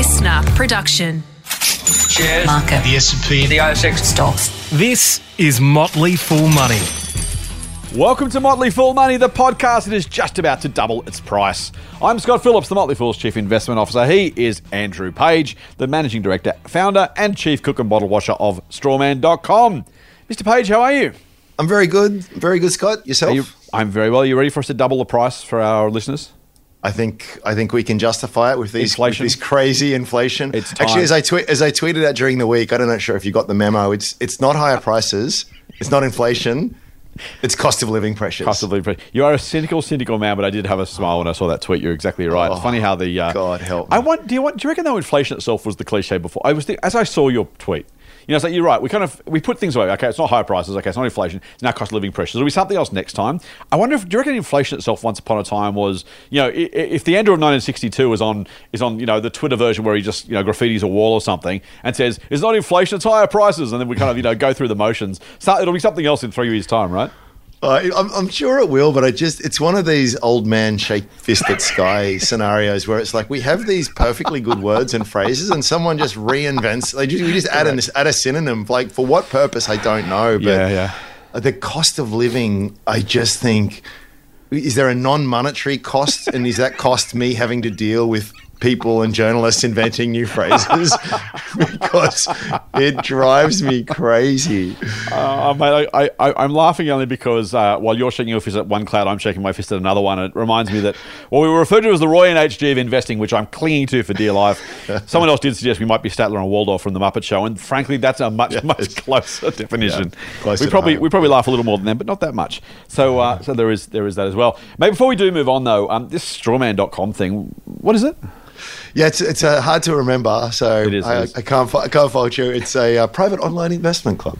listener production. Shares. Market. The S&P. The ASX. Stocks. This is Motley Fool Money. Welcome to Motley Fool Money, the podcast that is just about to double its price. I'm Scott Phillips, the Motley Fool's Chief Investment Officer. He is Andrew Page, the Managing Director, Founder, and Chief Cook and Bottle Washer of Strawman.com. Mr. Page, how are you? I'm very good. Very good, Scott. Yourself? You I'm very well. Are you ready for us to double the price for our listeners? I think I think we can justify it with these with this crazy inflation. It's time. Actually, as I tweet as I tweeted out during the week, I don't know sure if you got the memo. It's it's not higher prices. It's not inflation. It's cost of living pressures. Cost of living. pressures. You are a cynical, cynical man, but I did have a smile when I saw that tweet. You're exactly right. it's Oh, funny how the uh, God help I want. Do you want? Do you reckon though inflation itself was the cliche before? I was think, as I saw your tweet. You know, it's like you're right. We kind of we put things away. Okay, it's not higher prices. Okay, it's not inflation. It's now cost of living pressures. It'll be something else next time. I wonder if do you reckon inflation itself once upon a time was you know if the Andrew of 1962 is on is on you know the Twitter version where he just you know graffitis a wall or something and says it's not inflation, it's higher prices, and then we kind of you know go through the motions. So it'll be something else in three years' time, right? Uh, I'm, I'm sure it will, but I just it's one of these old man shake fist at sky scenarios where it's like we have these perfectly good words and phrases, and someone just reinvents. They just, we just add, an, add a synonym, like for what purpose I don't know. But Yeah, yeah. the cost of living, I just think, is there a non-monetary cost, and is that cost me having to deal with people and journalists inventing new phrases because it drives me crazy. Uh, mate, I, I, I'm laughing only because uh, while you're shaking your fist at one cloud, I'm shaking my fist at another one. It reminds me that what we were referred to as the Roy and HG of investing, which I'm clinging to for dear life. Someone else did suggest we might be Statler and Waldorf from the Muppet Show, and frankly, that's a much much closer definition. Yeah, closer we probably home. we probably laugh a little more than them, but not that much. So uh, so there is there is that as well. Maybe before we do move on though, um, this strawman.com thing, what is it? Yeah, it's it's uh, hard to remember, so It is, I. I can't I can't fault you. It's a uh, private online investment club.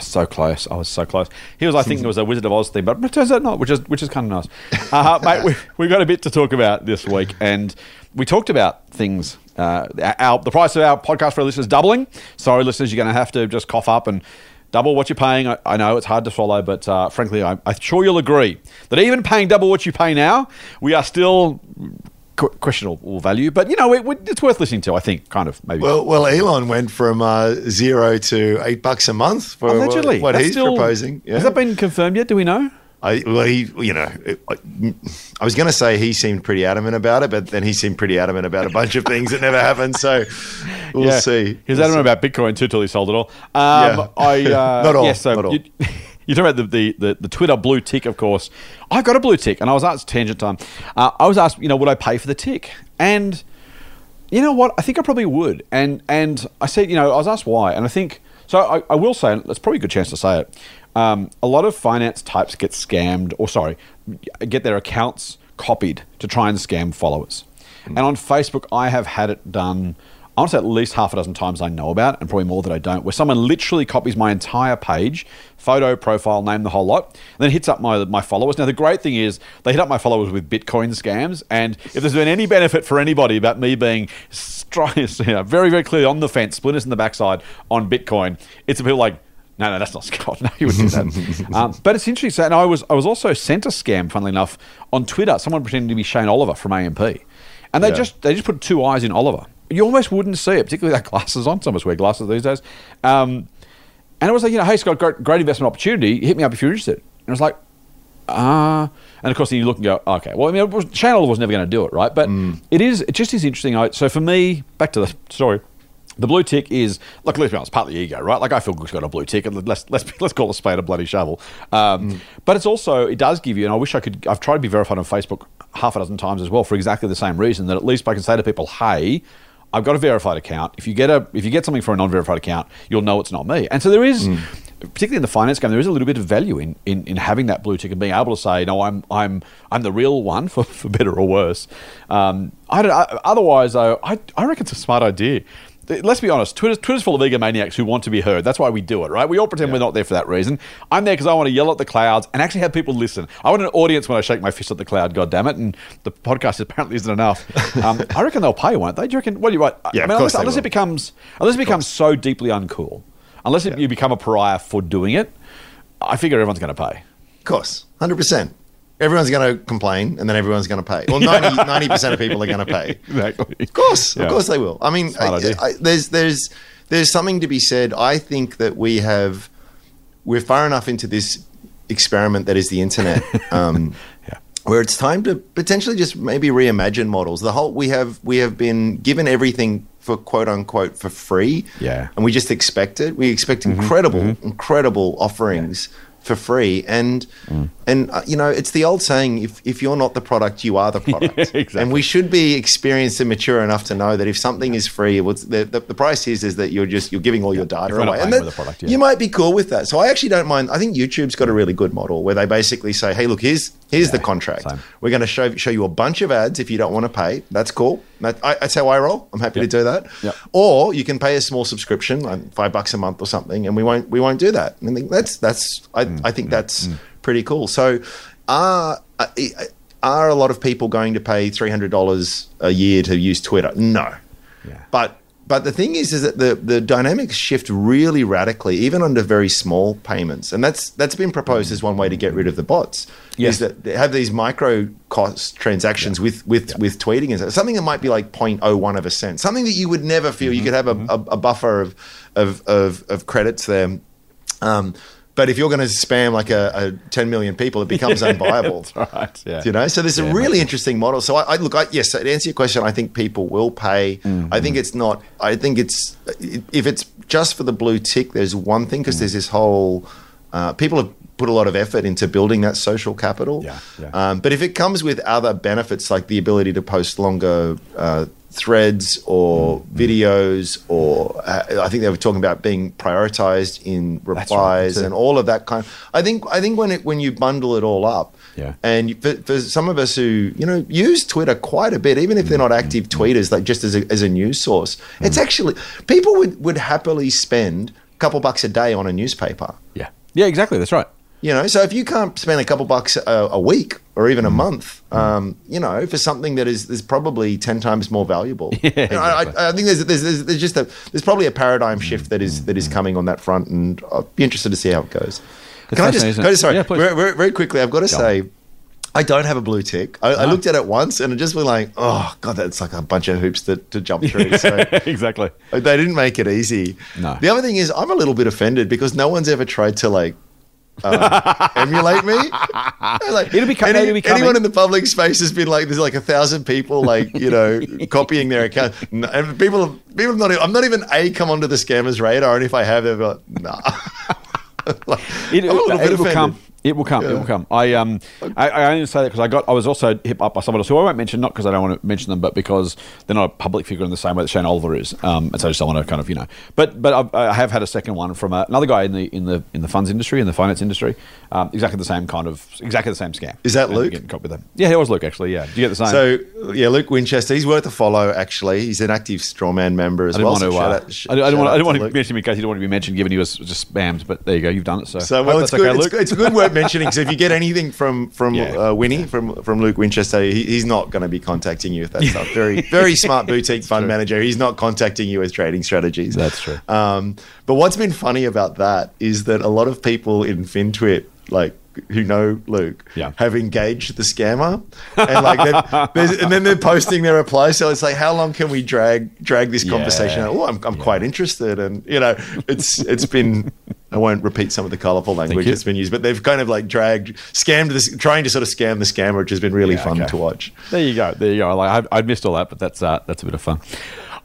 so close. I was so close. He was, I think, it was a Wizard of Oz thing, but it turns out not, which is which is kind of nice. Uh, mate, we, we've got a bit to talk about this week, and we talked about things. Uh, our, the price of our podcast for our listeners doubling. Sorry, listeners, you're going to have to just cough up and double what you're paying. I, I know it's hard to swallow, but uh, frankly, I'm, I'm sure you'll agree that even paying double what you pay now, we are still questionable value. But you know, it, it's worth listening to. I think, kind of maybe. Well, well, Elon went from uh, zero to eight bucks a month for what- Allegedly, what, That's he's still- proposing. Yeah. Has that been confirmed yet? Do we know? I, well, he, you know, it- I, I was going to say he seemed pretty adamant about it, but then he seemed pretty adamant about a bunch of things that never happened. So we'll Yeah. see. He was We'll adamant see. about Bitcoin too till he sold it all. Um, Yeah. I uh, Not all, Yes, so not all. You, you talk about the, the, the, the Twitter blue tick, of course. I've got a blue tick, and I was asked tangent time. Uh, I was asked, you know, would I pay for the tick? And you know what? I think I probably would. And and I said, you know, I was asked why, and I think so. I, I will say, and it's probably a good chance to say it. Um, a lot of finance types get scammed, or sorry, get their accounts copied to try and scam followers. And on Facebook, I have had it done. I want to say at least half a dozen times I know about, and probably more that I don't, where someone literally copies my entire page, photo, profile, name, the whole lot, and then hits up my my followers. Now the great thing is they hit up my followers with Bitcoin scams, and if there's been any benefit for anybody about me being you know, very very clearly on the fence, splinters in the backside on Bitcoin, it's the people like. No, no, that's not Scott. No, you wouldn't do that. um, but it's interesting. And I was, I was also sent a scam, funnily enough, on Twitter. Someone pretending to be Shane Oliver from AMP, and they Yeah. just they just put two eyes in Oliver. You almost wouldn't see it, particularly with that glasses on. Some of us wear glasses these days. Um, and it was like, you know, hey Scott, great, great investment opportunity. Hit me up if you're interested. And it was like, ah. and of course, then you look and go, okay. Well, I mean, was, Oliver was never going to do it, right? But it is, it just is interesting. I- So for me, back to the story. The blue tick is look. Let's be honest, partly ego, right? Like I feel good's got a blue tick, and let's let's let's call a spade a bloody shovel. Um, But it's also it does give you, and I wish I could. I've tried to be verified on Facebook half a dozen times as well for exactly the same reason. That at least I can say to people, "Hey, I've got a verified account. If you get a if you get something for a non-verified account, you'll know it's not me." And so there is, particularly in the finance game, there is a little bit of value in, in, in having that blue tick and being able to say, "No, I'm I'm I'm the real one for, for better or worse." Um, I don't. I, otherwise, though, I I reckon it's a smart idea. Let's be honest. Twitter's, Twitter's full of egomaniacs who want to be heard. That's why we do it, right? We all pretend we're not there for that reason. I'm there because I want to yell at the clouds and actually have people listen. I want an audience when I shake my fist at the cloud. God damn it! And the podcast apparently isn't enough. Um, I reckon they'll pay, won't they? Do you reckon? What do you? Right? Yeah, I mean, unless, unless it becomes unless it becomes so deeply uncool, unless it, you become a pariah for doing it, I figure everyone's going to pay. Of course, hundred percent. Everyone's going to complain, and then everyone's going to pay. Well, 90 percent of people are going to pay. Exactly. Of course, Yeah. of course they will. I mean, I. I, there's there's there's something to be said. I think that we have we're far enough into this experiment that is the internet. Um, Yeah. Where it's time to potentially just maybe reimagine models. The whole we have we have been given everything for quote unquote for free, Yeah. and we just expect it. We expect mm-hmm. incredible, mm-hmm. incredible offerings for free, and mm. And uh, you know it's the old saying: if if you're not the product, you are the product. exactly. And we should be experienced and mature enough to know that if something is free, what's the, the, the price is is that you're just you're giving all your data If we're not away, and that, the product, yeah. you might be cool with that. So I actually don't mind. I think YouTube's got a really good model where they basically say, "Hey, look, here's here's the contract. same. We're going to show show you a bunch of ads if you don't want to pay. That's cool. That, I, that's how I roll. I'm happy Yep. to do that. Yep. Or you can pay a small subscription, like five bucks a month or something, and we won't we won't do that. And that's that's I, Mm, I think that's pretty cool. So are are a lot of people going to pay three hundred dollars a year to use Twitter? No. Yeah. But but the thing is, is that the, the dynamics shift really radically, even under very small payments, and that's that's been proposed as one way to get rid of the bots. Yes. Is that they have these micro cost transactions with with with tweeting and something that might be like 0.01 of a cent, something that you would never feel. You could have a, a, a buffer of of, of of credits there. Um, but if you're going to spam like a, a 10 million people, it becomes unviable. Right. Yeah. You know, so there's Yeah, a really interesting model. So I, I look, I, yes, to answer your question, I think people will pay. Mm-hmm. I think it's not. I think it's if it's just for the blue tick. There's one thing because there's this whole uh, people have put a lot of effort into building that social capital. Yeah, yeah. Um, but if it comes with other benefits like the ability to post longer. Uh, threads or Mm-hmm. videos or uh, I think they were talking about being prioritized in That's right, replies and all of that kind I think I think when it when you bundle it all up Yeah. and you- for, for some of us who you know use Twitter quite a bit, even if they're not Mm-hmm. active tweeters, like just as a, as a news source, it's actually people would would happily spend a couple bucks a day on a newspaper. Yeah. Yeah, exactly. That's right. You know, so if you can't spend a couple bucks a, a week or even a month, um, you know, for something that is is probably ten times more valuable. Yeah, You know, I, exactly. I, I think there's, there's there's just a there's probably a paradigm shift that is that is Mm-hmm. coming on that front, and I'll be interested to see how it goes. It's Can I just, fascinating, can I just sorry, Yeah, very, very, very quickly, I've got to Go say. I don't have a blue tick. I, I Ah. looked at it once and it just was like, oh god, that's like a bunch of hoops to, to jump through. So exactly. they didn't make it easy. No. The other thing is, I'm a little bit offended because no one's ever tried to like uh, emulate me. Like, It'll be it'll be coming. anyone in the public space has been like, there's like a thousand people like you know copying their account, No, and people have, people have not. I'm not even a come onto the scammers radar, and if I have, they're like, nah. Like, It, I'm a little it bit offended. come. It will come. It will come. I um I, I only say that because I got I was also hit up by someone else who I won't mention not because I don't want to mention them, but because they're not a public figure in the same way that Shane Oliver is. Um, and so I just don't want to kind of you know. But but I've, I have had a second one from uh, another guy in the in the in the funds industry in the finance industry. Um, exactly the same kind of exactly the same scam. Is that And Luke? getting caught with them. Yeah, it was Luke actually. Yeah, Did you get the same? So yeah, Luke Winchester, he's worth a follow. Actually, he's an active strawman member as I well. want to. shout Uh, out- sh- I, didn't- shout want. I didn't want to mention him in case he didn't want to be mentioned, given he was just spammed. But there you go. You've done it. So, So well, it's good. okay, it's, Luke. it's good worth mentioning. So if you get anything from from Yeah. uh, Winnie from from Luke Winchester, he, he's not going to be contacting you with that stuff. Very very smart boutique fund manager. He's not contacting you with trading strategies. That's true. Um, but what's been funny about that is that a lot of people in FinTwit like. Who know Luke Yeah. have engaged the scammer, and like, and then they're posting their reply. So it's like, how long can we drag drag this Yeah. conversation? Oh, I'm, I'm quite interested, and you know, it's it's been. I won't repeat some of the colourful language that's been used, but they've kind of like dragged, scammed this, trying to sort of scam the scammer, which has been really Yeah, fun okay. to watch. There you go. There you go. Like I, I'd missed all that, but that's uh, that's a bit of fun.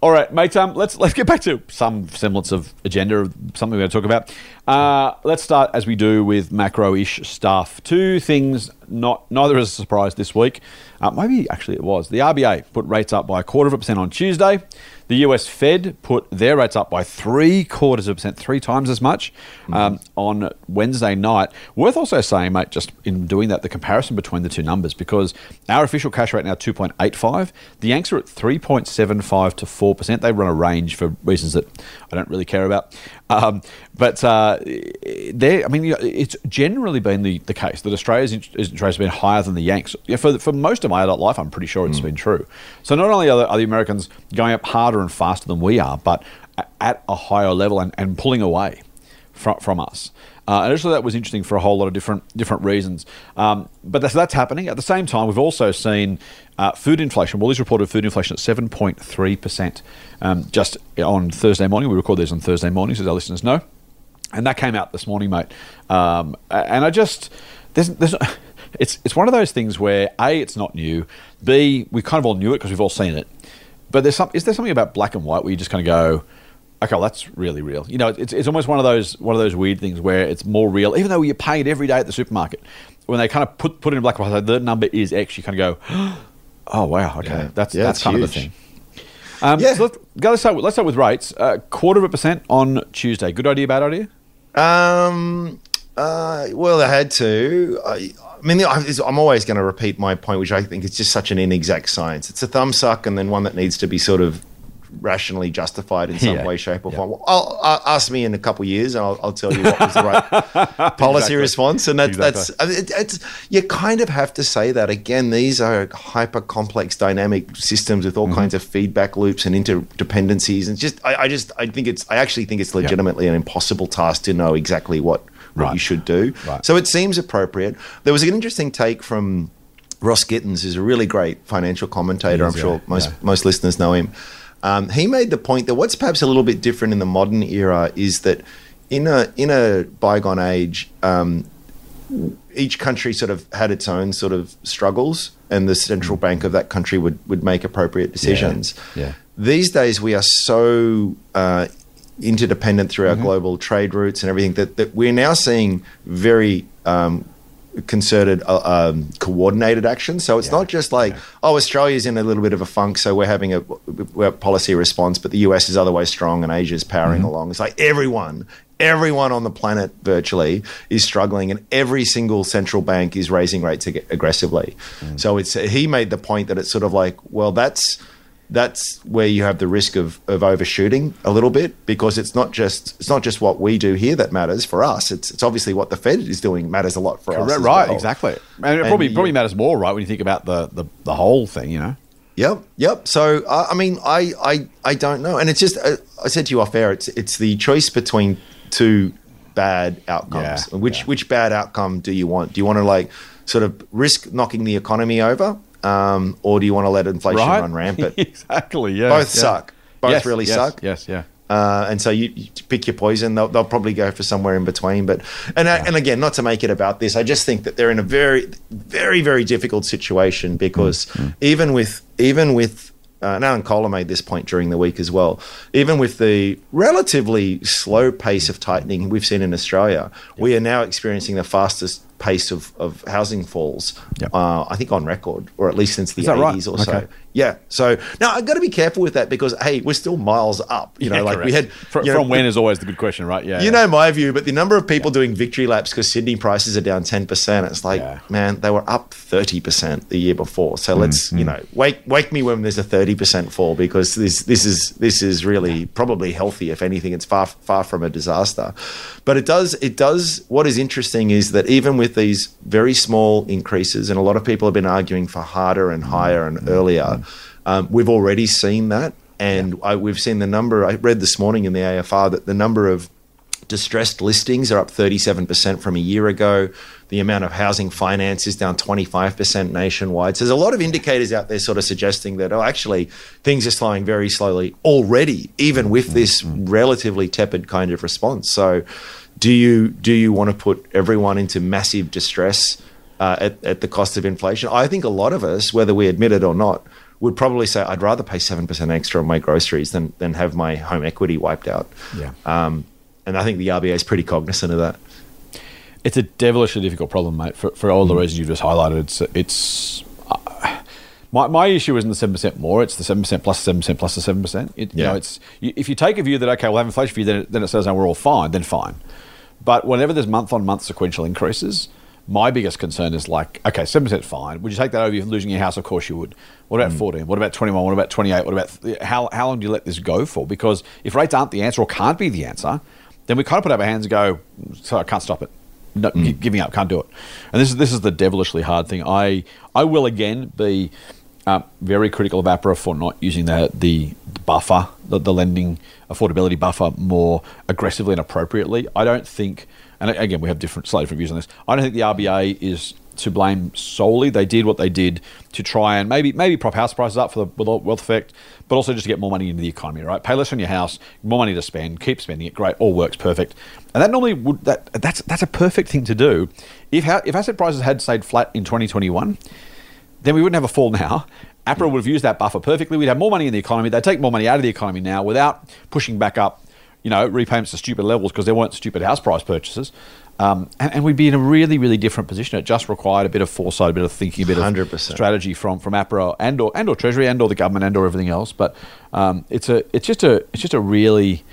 All right, mate. Um, let's let's get back to some semblance of agenda of something we're going to talk about. Uh, let's start as we do with macro-ish stuff. Two things, not neither is a surprise this week. Uh, maybe actually it was. The RBA put rates up by a quarter of a percent on Tuesday. The US Fed put their rates up by three quarters of a percent, three times as much um, on Wednesday night. Worth also saying, mate, just in doing that, the comparison between the two numbers, because our official cash rate now 2.85, the Yanks are at 3.75 to 4%. They run a range for reasons that I don't really care about. Um, but uh, I mean, you know, it's generally been the, the case that Australia's interest rate has been higher than the Yanks. For, for most of my adult life, I'm pretty sure it's been true. So not only are the, are the Americans going up harder and faster than we are, but at a higher level and, and pulling away from, from us. Uh, that was interesting for a whole lot of different different reasons. Um, but that's, that's happening. At the same time, we've also seen uh, food inflation. Well, Woolies reported food inflation at 7.3% um, just on Thursday morning. We record these on Thursday mornings, as our listeners know. And that came out this morning, mate. Um, and I just, there's, there's, it's, it's one of those things where A, it's not new. B, we kind of all knew it because we've all seen it. But there's some, is there something about black and white where you just kind of go, okay, well, that's really real. You know, it's, it's almost one of those one of those weird things where it's more real, even though you pay it every day at the supermarket. When they kind of put put it in black and white, the number is X. You kind of go, oh wow, okay, Yeah. that's Yeah, that's kind of the thing. Um, Yeah. so let's, go, let's start with, let's start with rates. Uh, quarter of a percent on Tuesday. Good idea, bad idea? Um. Uh. Well, I had to. I, I mean, I'm always going to repeat my point, which I think is just such an inexact science. It's a thumb suck, and then one that needs to be sort of rationally justified in some Yeah. way, shape, or Yeah. form. I'll, I'll ask me in a couple of years, and I'll, I'll tell you what was the right policy Exactly. response. And that's that's Exactly. I mean, it, it's you kind of have to say that again. These are hyper complex, dynamic systems with all Mm-hmm. kinds of feedback loops and interdependencies. And just, I, I just, I think it's, I actually think it's legitimately an impossible task to know exactly what what Right. you should do. Right. So it seems appropriate. There was an interesting take from Ross Gittins, who's a really great financial commentator. Is, I'm sure most yeah. most listeners know him. Um, he made the point that what's perhaps a little bit different in the modern era is that in a in a bygone age, um, each country sort of had its own sort of struggles, and the central bank of that country would would make appropriate decisions. yeah. These days, we are so uh, interdependent through our global trade routes and everything that, that we're now seeing very um, concerted, uh, um, coordinated action. So it's Yeah. not just like, oh, Australia's in a little bit of a funk, so we're having a, a policy response, but the US is otherwise strong and Asia's powering along. It's like everyone. Everyone on the planet virtually is struggling, and every single central bank is raising rates ag- aggressively. So it's he made the point that it's sort of like, well, that's that's where you have the risk of, of overshooting a little bit because it's not just it's not just what we do here that matters for us. It's it's obviously what the Fed is doing matters a lot for us. Right, well. exactly. And it And probably you- probably matters more, right, when you think about the, the, the whole thing, you know? Yep, yep. So uh, I mean, I, I I don't know, and it's just uh, I said to you off air. It's it's the choice between two bad outcomes. Yeah, which yeah. which bad outcome do you want? Do you want to like sort of risk knocking the economy over, um, or do you want to let inflation Right? run rampant? exactly, yeah. Both yeah. suck. Both Yes, really yes, suck. Yes, yeah. Uh, and so you, you pick your poison. They'll, they'll probably go for somewhere in between. But and I- and again, not to make it about this, I just think that they're in a very, very, very difficult situation because even with even with uh, and Alan Kohler made this point during the week as well. Even with the relatively slow pace of tightening we've seen in Australia, we are now experiencing the fastest pace of, of housing falls. Yep. Uh, I think on record, or at least since the Is that right? eighties or so. Okay. Yeah. So now I've got to be careful with that because hey, we're still miles up. You know, Yeah, like we had Fr- you know, from when is always the good question, right? Yeah. you yeah. know my view, but the number of people doing victory laps because Sydney prices are down ten percent. It's like, Yeah. man, they were up thirty percent the year before. So let's, you know, wake wake me when there's a thirty percent fall because this this is this is really probably healthy. If anything, it's far far from a disaster. But it does it does. What is interesting is that even with these very small increases, and a lot of people have been arguing for harder and higher and mm-hmm. earlier, mm-hmm. um, we've already seen that. And I, we've seen the number. I read this morning in the AFR that the number of distressed listings are up 37% from a year ago. The amount of housing finance is down 25% nationwide. So there's a lot of indicators out there sort of suggesting that, oh, actually, things are slowing very slowly already, even with mm-hmm. this relatively tepid kind of response. So do you do you want to put everyone into massive distress uh, at, at the cost of inflation? I think a lot of us, whether we admit it or not, would probably say I'd rather pay seven percent extra on my groceries than than have my home equity wiped out. Yeah. Um, and I think the RBA is pretty cognizant of that. It's a devilishly difficult problem, mate, for, for all the reasons you've just highlighted. It's, it's uh, my, my issue isn't the seven percent more; it's the seven percent plus plus seven percent plus the seven percent. You Yeah. know, it's you, if you take a view that okay, we'll have inflation for you, then it, then it says no, we're all fine. Then fine. But whenever there's month on month sequential increases, my biggest concern is like, okay, seven percent fine. Would you take that over you losing your house? Of course you would. What about mm. fourteen? What about twenty one? What about twenty eight? What about how how long do you let this go for? Because if rates aren't the answer or can't be the answer, then we kind of put up our hands and go, so I can't stop it. No, mm. gi- giving up, can't do it. And this is this is the devilishly hard thing. I I will again be uh, very critical of APRA for not using the the, buffer the, the lending affordability buffer more aggressively and appropriately. I don't think, and again, we have different, slightly different views on this. I don't think the RBA is to blame solely. They did what they did to try and maybe maybe prop house prices up for the wealth effect, but also just to get more money into the economy. Right, pay less on your house, more money to spend, keep spending it. Great, all works perfect, and that normally would that that's that's a perfect thing to do. If if asset prices had stayed flat in 2021, then we wouldn't have a fall now. APRA would have used that buffer perfectly. We'd have more money in the economy. They'd take more money out of the economy now without pushing back up, you know, repayments to stupid levels because there weren't stupid house price purchases. Um, and, and, we'd be in a really, really different position. It just required a bit of foresight, a bit of thinking, a bit 100%. of strategy from from APRA and or and or Treasury and or the government and or everything else. But um, it's a it's just a it's just a really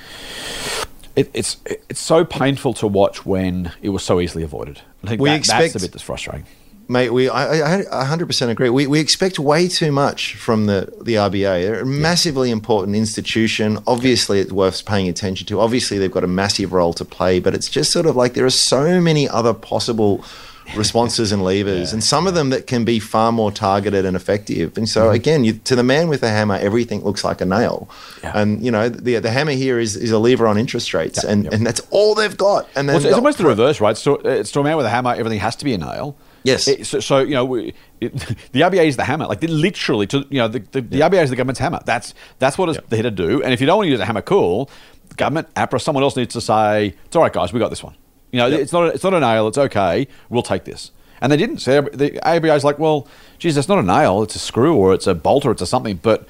it, it's it's so painful to watch when it was so easily avoided. I think we that, expect, that's the bit that's frustrating. Mate, we I, I 100% agree. We, we expect way too much from the, the RBA. They're a massively important institution. Obviously, it's worth paying attention to. Obviously, they've got a massive role to play, but it's just sort of like there are so many other possible responses and levers, yeah. and some of them that can be far more targeted and effective. And so, mm-hmm. again, you, to the man with a hammer, everything looks like a nail. Yeah. And you know, the the hammer here is, is a lever on interest rates, yeah. and, and that's all they've got. And well, it's, it's almost the reverse, right? So, uh, to a man with a hammer, everything has to be a nail. Yes. It, so, so, you know, it, the RBA is the hammer. Like literally, to you know, the, the, the RBA is the government's hammer. That's that's what it's yeah. there to do. And if you don't want to use a hammer, cool. Government, APRA, someone else needs to say, "It's all right, guys. We got this one." You know, yep. it's not a, it's not a nail. It's okay. We'll take this. And they didn't. So the RBA is like, well, geez, it's not a nail. It's a screw or it's a bolt or it's a something. But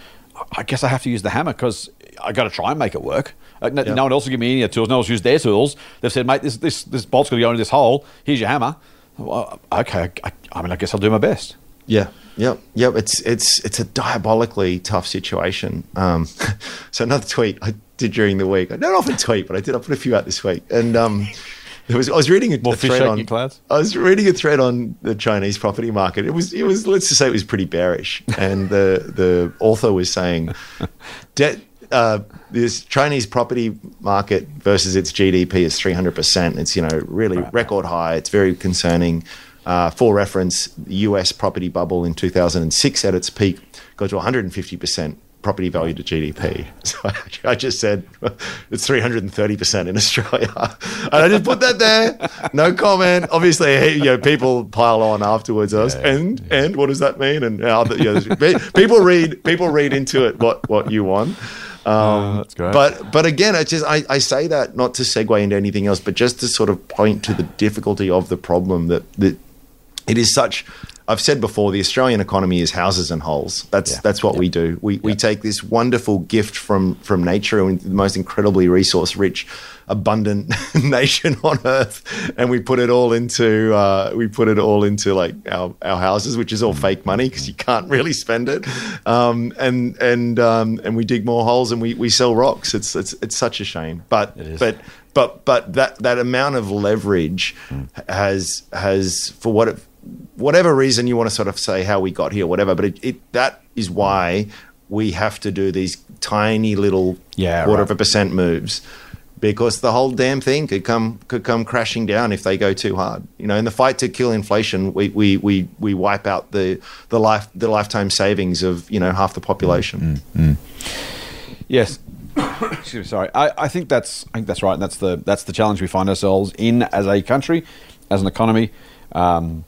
I guess I have to use the hammer because I got to try and make it work. Uh, no, yep. no, one else will give me any tools. No one's used their tools. They've said, mate, this this this bolt's going to go into this hole. Here's your hammer. Well, okay, I, I mean, I guess I'll do my best. Yeah. Yep. Yep. It's it's it's a diabolically tough situation. Um, so another tweet I did during the week. I don't often tweet, but I did. I put a few out this week, and um, there was I was reading a, More a thread on. Clouds? I was reading a thread on the Chinese property market. It was it was let's just say it was pretty bearish, and the the author was saying debt uh, this Chinese property market versus its GDP is 300%. It's, you know, really right. record high. It's very concerning. Uh, for reference, the US property bubble in 2006 at its peak got to 150% property value to GDP. So I, just said it's 330% in Australia. And I just put that there. No comment. Obviously, you know, people pile on afterwards. Yeah, and yeah. and what does that mean? And you know, people read people read into it what what you want. Um, that's great. But but again, I just I, I say that not to segue into anything else, but just to sort of point to the difficulty of the problem that that it is such. I've said before, the Australian economy is houses and holes. That's yeah. that's what yeah. we do. We, yeah. we take this wonderful gift from from nature and the most incredibly resource rich abundant nation on earth, and we put it all into uh, we put it all into like our, our houses, which is all fake money because you can't really spend it, um, and and um, and we dig more holes and we, we sell rocks. It's it's it's such a shame, but but but but that that amount of leverage mm. has has for what it, whatever reason you want to sort of say how we got here, whatever, but it, it that is why we have to do these tiny little yeah, quarter right. of a percent moves because the whole damn thing could come could come crashing down if they go too hard. You know, in the fight to kill inflation, we we, we, we wipe out the the life the lifetime savings of you know half the population. Mm, mm. Yes. Excuse me, sorry. I, I think that's I think that's right, and that's the that's the challenge we find ourselves in as a country, as an economy. Um,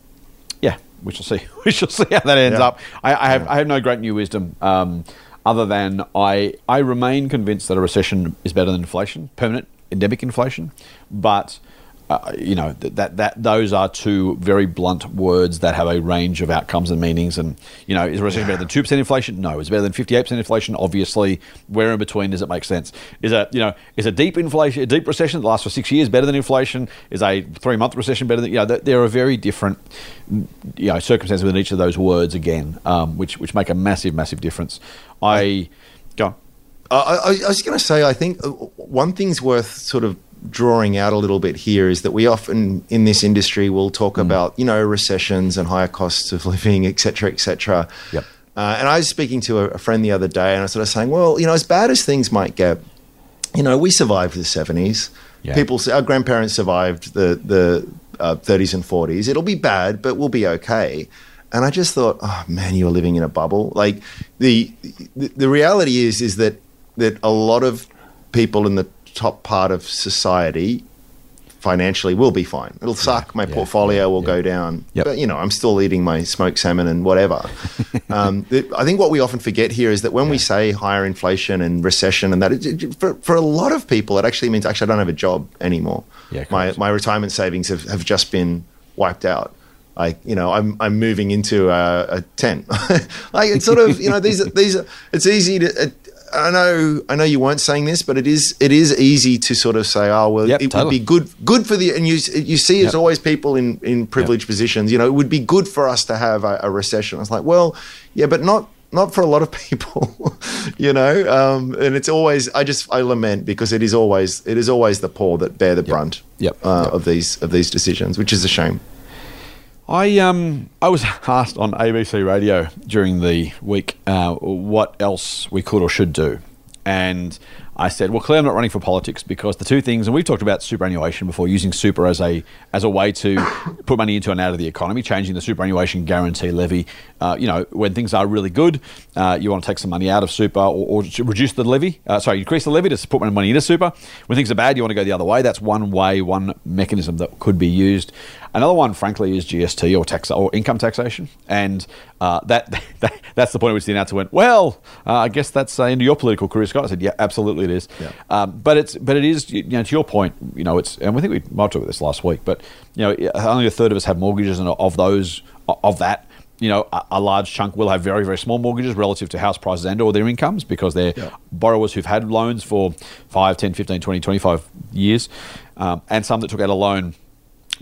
yeah, we shall see. We shall see how that ends yeah. up. I, I have yeah. I have no great new wisdom. Um, other than I, I remain convinced that a recession is better than inflation, permanent endemic inflation. But uh, you know that, that those are two very blunt words that have a range of outcomes and meanings. And you know, is recession better than two percent inflation? No. Is better than fifty eight percent inflation? Obviously, where in between does it make sense? Is a you know is a deep inflation, a deep recession that lasts for six years better than inflation? Is a three month recession better than you know? There are very different you know circumstances within each of those words again, um, which which make a massive massive difference. I go. I, I, I was going to say, I think uh, one thing's worth sort of drawing out a little bit here is that we often in this industry will talk mm. about you know recessions and higher costs of living, et cetera, et cetera. Yep. Uh, and I was speaking to a, a, friend the other day, and I was sort of saying, well, you know, as bad as things might get, you know, we survived the seventies. Yeah. People, our grandparents survived the the uh, 30s and 40s. It'll be bad, but we'll be okay. And I just thought, oh man, you're living in a bubble. Like the the, the reality is is that that a lot of people in the top part of society financially will be fine. It'll suck. My yeah, portfolio will go down. Yep. But, you know, I'm still eating my smoked salmon and whatever. um, I think what we often forget here is that when we say higher inflation and recession and that, it, it- for, for a lot of people, it actually means actually I don't have a job anymore. Yeah, my, my retirement savings have, have just been wiped out. Like you know, I'm I'm moving into a, a tent. like it's sort of you know these are- these are, it's easy to. I know I know you weren't saying this, but it is it is easy to sort of say, oh well, Yep, it totally. would be good good for the and you you see it's Yep. always people in in privileged positions. You know, it would be good for us to have a, a recession. It's like, well, yeah, but not not for a lot of people, you know. Um, and it's always I just I lament because it is always it is always the poor that bear the brunt Yep. Uh, Yep. of these of these decisions, which is a shame. I um I was asked on ABC Radio during the week uh, what else we could or should do, and I said, well, clearly I'm not running for politics because the two things, and we've talked about superannuation before, using super as a as a way to put money into and out of the economy, changing the superannuation guarantee levy. Uh, you know, when things are really good, uh, you want to take some money out of super or, or reduce the levy. Uh, sorry, increase the levy to put money into super. When things are bad, you want to go the other way. That's one way, one mechanism that could be used. Another one, frankly, is GST or tax or income taxation, and uh, that, that that's the point at which the announcer went. Well, uh, I guess that's uh, into your political career, Scott. I said, yeah, absolutely, it is. Yeah. Um, but it's but it is you know to your point, you know, it's and we think we might talk about this last week, but you know, only a third of us have mortgages, and of those of that. You know, a, a large chunk will have very, very small mortgages relative to house prices and or their incomes because they're Yeah. borrowers who've had loans for 5, 10, 15, 20, 25 years, um, and some that took out a loan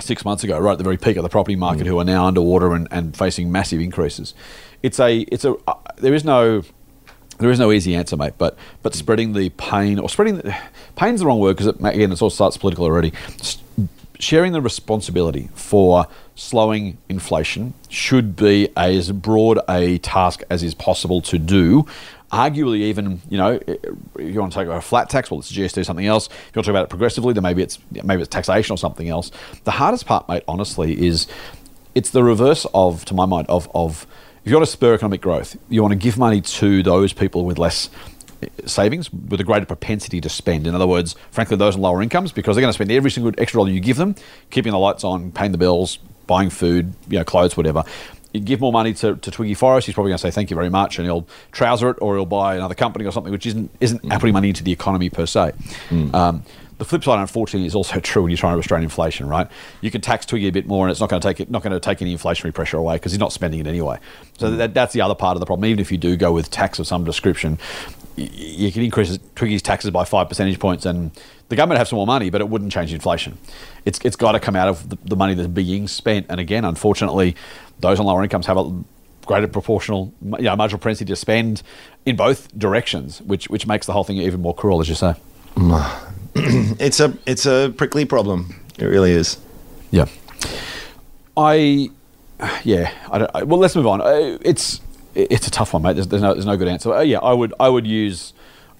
six months ago, right at the very peak of the property market, who are now underwater and, and facing massive increases. It's a, it's a, uh, there is no, there is no easy answer, mate. But but spreading the pain or spreading the, pain's the wrong word because it, again, it all starts political already. S- sharing the responsibility for slowing inflation should be as broad a task as is possible to do. Arguably, even you know, if you want to talk about a flat tax, well, it's GST something else. If you want to talk about it progressively, then maybe it's maybe it's taxation or something else. The hardest part, mate, honestly, is it's the reverse of, to my mind, of of if you want to spur economic growth, you want to give money to those people with less eh, savings with a greater propensity to spend. In other words, frankly, those on lower incomes because they're going to spend every single extra dollar you give them, keeping the lights on, paying the bills, buying food, you know, clothes, whatever. You give more money to, to Twiggy Forrest, he's probably going to say thank you very much, and he'll trouser it, or he'll buy another company or something, which isn't isn't mm. putting money into the economy per se. Mm. Um, the flip side, unfortunately, is also true when you're trying to restrain inflation. Right? You can tax Twiggy a bit more, and it's not going to take it, not going to take any inflationary pressure away because he's not spending it anyway. So mm. that, that's the other part of the problem. Even if you do go with tax of some description, y- you can increase Twiggy's taxes by five percentage points, and the government have some more money, but it wouldn't change inflation. It's it's got to come out of the, the money that's being spent. And again, unfortunately, those on lower incomes have a greater proportional, you know, marginal propensity to spend in both directions, which which makes the whole thing even more cruel, as you say. It's a it's a prickly problem. It really is. Yeah. I, yeah. I don't, I, well, let's move on. Uh, It's it's a tough one, mate. There's, there's no there's no good answer. Uh, yeah, I would I would use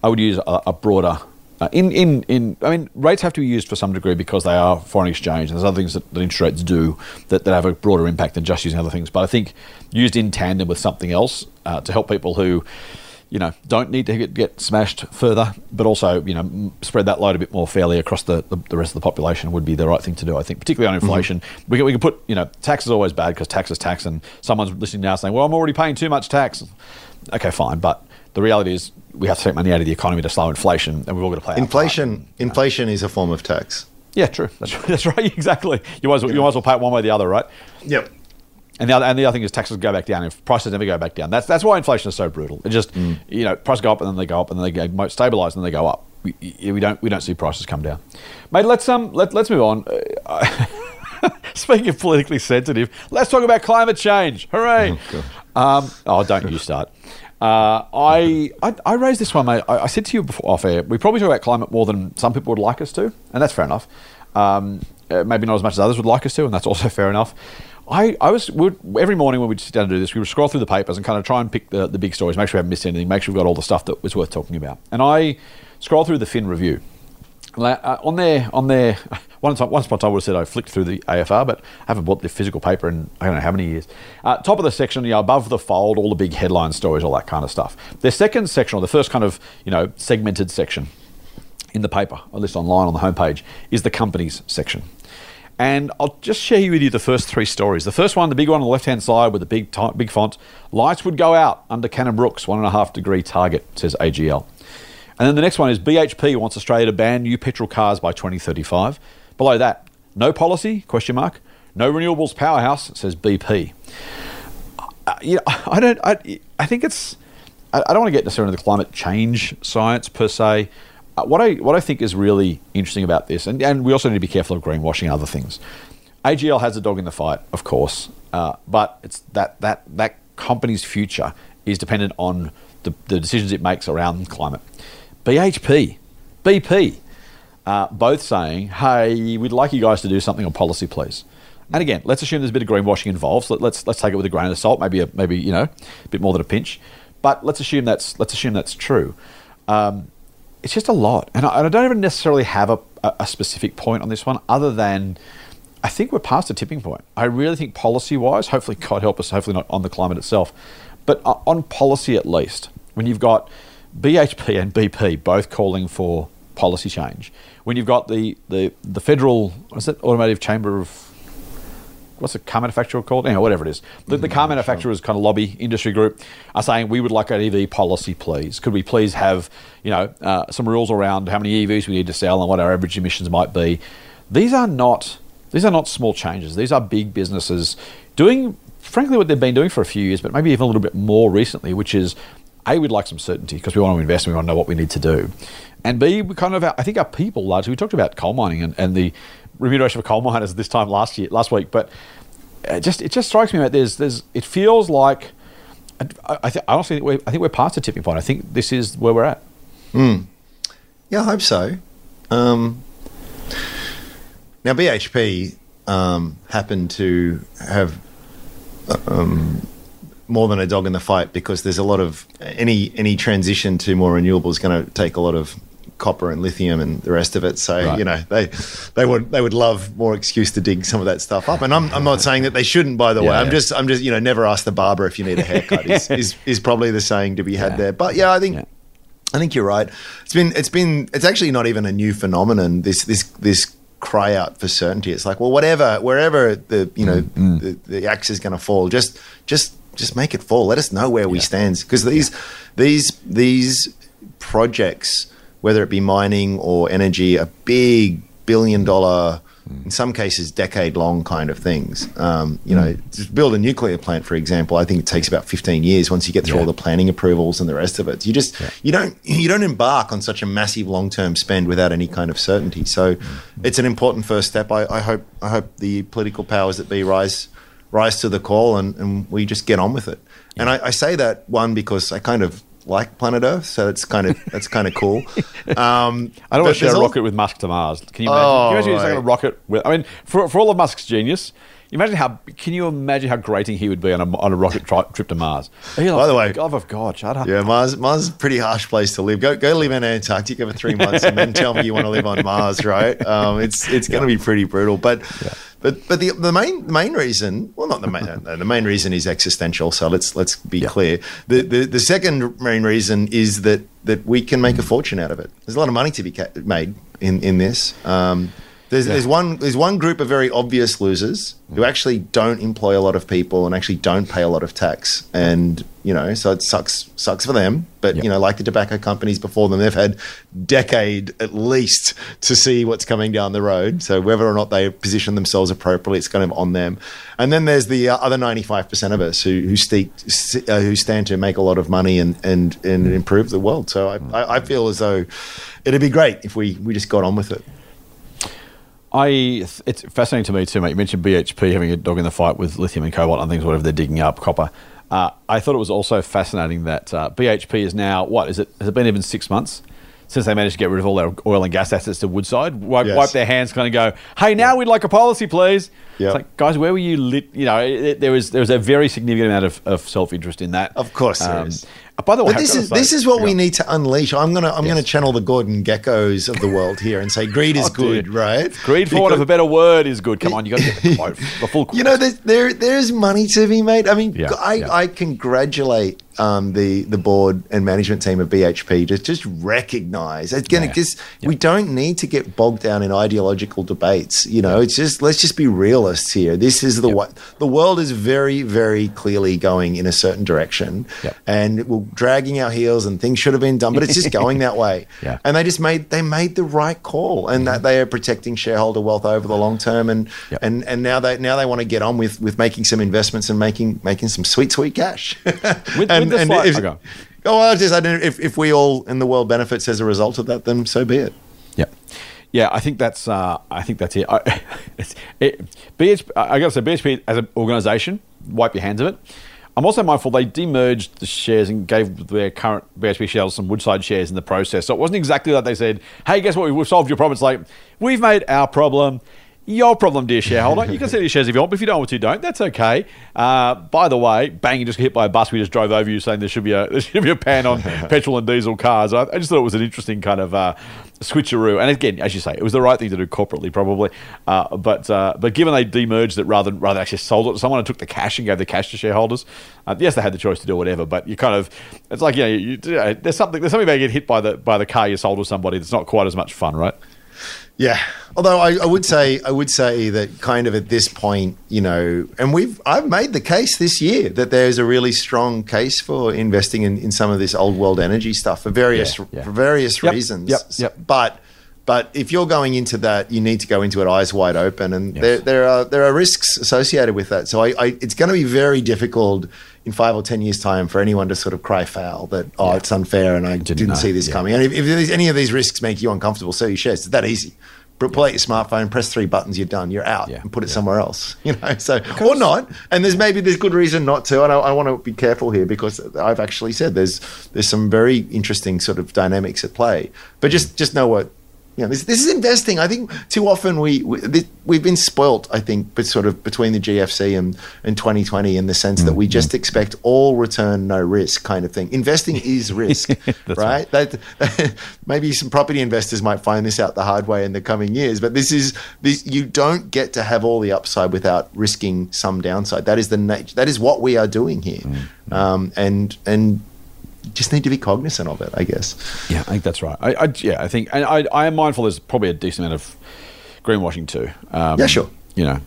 I would use a, a broader. Uh, in, in, in, I mean, rates have to be used for some degree because they are foreign exchange, and there's other things that, that interest rates do that, that have a broader impact than just using other things. But I think used in tandem with something else uh, to help people who, you know, don't need to get, get smashed further, but also, you know, spread that load a bit more fairly across the, the, the rest of the population would be the right thing to do, I think, particularly on inflation. We, can, we can put, you know, tax is always bad because tax is tax, and someone's listening now saying, well, I'm already paying too much tax. Okay, fine. But the reality is we have to take money out of the economy to slow inflation, and we've all got to play. Inflation inflation is a form of tax. Yeah, true. That's, that's right. Exactly. You might, as well, you might as well pay it one way or the other, right? Yep. And the other, and the other thing is taxes go back down. If prices never go back down, that's that's why inflation is so brutal. It just you know prices go up and then they go up and then they go stabilize and then they go up. We, we don't we don't see prices come down. Mate, let's um let let's move on. Uh, Speaking of politically sensitive, let's talk about climate change. Hooray! um, oh, don't you start. Uh, I, I I raised this one, mate. I, I said to you before off air, we probably talk about climate more than some people would like us to, and that's fair enough. Um, uh, maybe not as much as others would like us to, and that's also fair enough. I, I was every morning when we'd sit down to do this, we would scroll through the papers and kind of try and pick the, the big stories, make sure we haven't missed anything, make sure we've got all the stuff that was worth talking about. And I scroll through the Fin Review, on their on their once once upon a time I would have said I flicked through the AFR, but I haven't bought the physical paper in I don't know how many years. Uh, top of the section, you know, above the fold, all the big headline stories, all that kind of stuff. The second section, or the first kind of you know segmented section in the paper, at least online on the homepage, is the companies section. And I'll just share with you the first three stories. The first one, the big one on the left hand side with the big big font, lights would go out under Cannon-Brookes, one and a half degree target, says AGL. And then the next one is BHP wants Australia to ban new petrol cars by 2035. Below that, no policy? Question mark. No renewables powerhouse says BP. Uh, you know, I don't. I, I think it's. I, I don't want to get necessarily into the climate change science per se. Uh, what I what I think is really interesting about this, and, and we also need to be careful of greenwashing other things. AGL has a dog in the fight, of course, uh, but it's that that that company's future is dependent on the, the decisions it makes around climate. BHP, BP, uh, both saying, "Hey, we'd like you guys to do something on policy, please." And again, let's assume there's a bit of greenwashing involved. So let's let's take it with a grain of salt, maybe a, maybe you know a bit more than a pinch, but let's assume that's let's assume that's true. Um, it's just a lot, and I, and I don't even necessarily have a, a, specific point on this one, other than I think we're past a tipping point. I really think policy wise, hopefully, God help us, hopefully not on the climate itself, but on policy at least, when you've got BHP and BP both calling for policy change, when you've got the, the, the federal, what's it, automotive chamber of, what's the car manufacturer called? Anyway, whatever it is. The, the car manufacturers kind of lobby industry group are saying we would like an EV policy, please. Could we please have, you know, uh, some rules around how many EVs we need to sell and what our average emissions might be? These are not these are not small changes. These are big businesses doing, frankly, what they've been doing for a few years, but maybe even a little bit more recently, which is a we'd like some certainty because we want to invest and we want to know what we need to do, and b we kind of I think our people largely we talked about coal mining and, and the remuneration for coal miners this time last year last week, but it just it just strikes me that there's there's it feels like I, I, th- I honestly think we're, I think we're past the tipping point. I think this is where we're at. Yeah, I hope so. Um, now, BHP um, happened to have um, more than a dog in the fight because there's a lot of any any transition to more renewables is going to take a lot of copper and lithium and the rest of it. So Right. you know they they would they would love more excuse to dig some of that stuff up. And I'm, I'm not saying that they shouldn't. By the way, I'm yeah. just I'm just you know never ask the barber if you need a haircut is is, is probably the saying to be had Yeah. there. But yeah, I think. Yeah. I think you're right. It's been it's been it's actually not even a new phenomenon. This this this cry out for certainty. It's like well, whatever wherever the you know Mm, the, the axe is going to fall, just just just make it fall. Let us know where we stand because these these these projects, whether it be mining or energy, are big billion dollar. Hmm. In some cases, decade long kind of things. Um, you know, hmm. to build a nuclear plant, for example, I think it takes about 15 years once you get through Yeah. all the planning approvals and the rest of it. You just you don't you don't embark on such a massive long term spend without any kind of certainty. So hmm. it's an important first step. I, I hope I hope the political powers that be rise rise to the call and, and we just get on with it. And I, I say that one because I kind of like planet Earth, so it's kind of that's kind of cool. Um, I don't want to share a rocket with Musk to Mars. Can you imagine? Oh, can you imagine he's like a rocket with? I mean, for, for all of Musk's genius, imagine how. Can you imagine how grating he would be on a, on a rocket tri- trip to Mars? By By the way- love of God, shut up. Yeah, Mars. Mars is a pretty harsh place to live. Go go live in Antarctica for three months and then tell me you want to live on Mars, right? Um, it's it's going to be pretty brutal. But but but the the main main reason, well, not the main the main reason is existential. So let's let's be clear. The, the the second main reason is that that we can make a fortune out of it. There's a lot of money to be ca- made in in this. Um, there's, there's one there's one group of very obvious losers who actually don't employ a lot of people and actually don't pay a lot of tax, and you know, so it sucks sucks for them. But Yep. you know, like the tobacco companies before them, they've had decade at least to see what's coming down the road. So whether or not they position themselves appropriately, it's kind of on them. And then there's the uh, other 95 percent of us who who, steak, uh, who stand to make a lot of money and and and improve the world. So I, I, I feel as though it'd be great if we we just got on with it. I it's fascinating to me too, mate. You mentioned BHP having a dog in the fight with lithium and cobalt and things, whatever they're digging up, copper. Uh, I thought it was also fascinating that uh, BHP is now what is it? Has it been even six months since they managed to get rid of all their oil and gas assets to Woodside? Wipe, Yes. wipe their hands, kind of go, "Hey, now we'd like a policy, please." Yep. It's like, guys, where were you? Lit? You know, it, it- there was there was a very significant amount of, of self interest in that. Of course there is. Uh, by the way, But this is say- this is what we need to unleash. I'm gonna I'm gonna channel the Gordon Gekkos of the world here and say greed is Oh, good, dude. right? Greed, for want of a better word, is good. Come on, you got to get the quote, the full quote. You know, there, there there's money to be made. I mean, Yeah, I, yeah. I congratulate um, the the board and management team of BHP to just recognise again. Yeah, just we don't need to get bogged down in ideological debates. You know, it's just let's just be realists here. This is the way the world is very very clearly going in a certain direction, and dragging our heels, and things should have been done, but it's just going that way. Yeah. And they just made they made the right call, and that they are protecting shareholder wealth over the long term, and Yep. and and now they now they want to get on with with making some investments and making making some sweet sweet cash. with and, the and if, okay. oh, I just I don't, if if we all in the world benefits as a result of that, then so be it. Yeah, yeah. I think that's. Uh, I think that's it. I, it's, it BHP, I got to say, BHP as an organisation, wipe your hands of it. I'm also mindful they demerged the shares and gave their current BHP shares some Woodside shares in the process. So it wasn't exactly like they said, "Hey, guess what? We've solved your problem." It's like we've made our problem. Your problem, dear shareholder. You can sell your shares if you want, but if you don't want to, don't. That's okay. Uh, by the way, bang! You just got hit by a bus. We just drove over you, saying there should be a there should be a ban on petrol and diesel cars. I, I just thought it was an interesting kind of uh, switcheroo. And again, as you say, it was the right thing to do corporately, probably. Uh, but uh, but given they demerged it rather than rather actually sold it to someone and took the cash and gave the cash to shareholders, uh, yes, they had the choice to do whatever. But you kind of it's like you know, you, you, there's something there's something about getting hit by the by the car you sold to somebody that's not quite as much fun, right? Yeah. Although I, I would say I would say that kind of at this point, you know, and we've I've made the case this year that there's a really strong case for investing in, in some of this old world energy stuff for various Yeah, yeah. for various Yep, reasons. yep, yep. But but if you're going into that, you need to go into it eyes wide open, and Yes. there, there are there are risks associated with that. So I, I it's going to be very difficult in five or ten years' time for anyone to sort of cry foul that oh Yeah. it's unfair and I didn't, know, see this yeah. coming. And if, if any of these risks make you uncomfortable, sell your shares. It's that easy. Pull out your smartphone, press three buttons, you're done. You're out, Yeah, and put it yeah. somewhere else. You know, so or not. And there's maybe there's good reason not to. And I, I want to be careful here because I've actually said there's there's some very interesting sort of dynamics at play. But just just know what you know. This, this is investing. I think too often we, we this, we've been spoilt. I think, but sort of between the GFC and and 2020 in the sense that we just expect all return, no risk kind of thing. Investing is risk, That's right? That, maybe some property investors might find this out the hard way in the coming years, but this is this. You don't get to have all the upside without risking some downside. That is the nature. That is what we are doing here, um, and and just need to be cognizant of it. I guess. Yeah, I think that's right. I, I yeah, I think, and I, I am mindful. There's probably a decent amount of greenwashing too. Um, Yeah, sure. You know,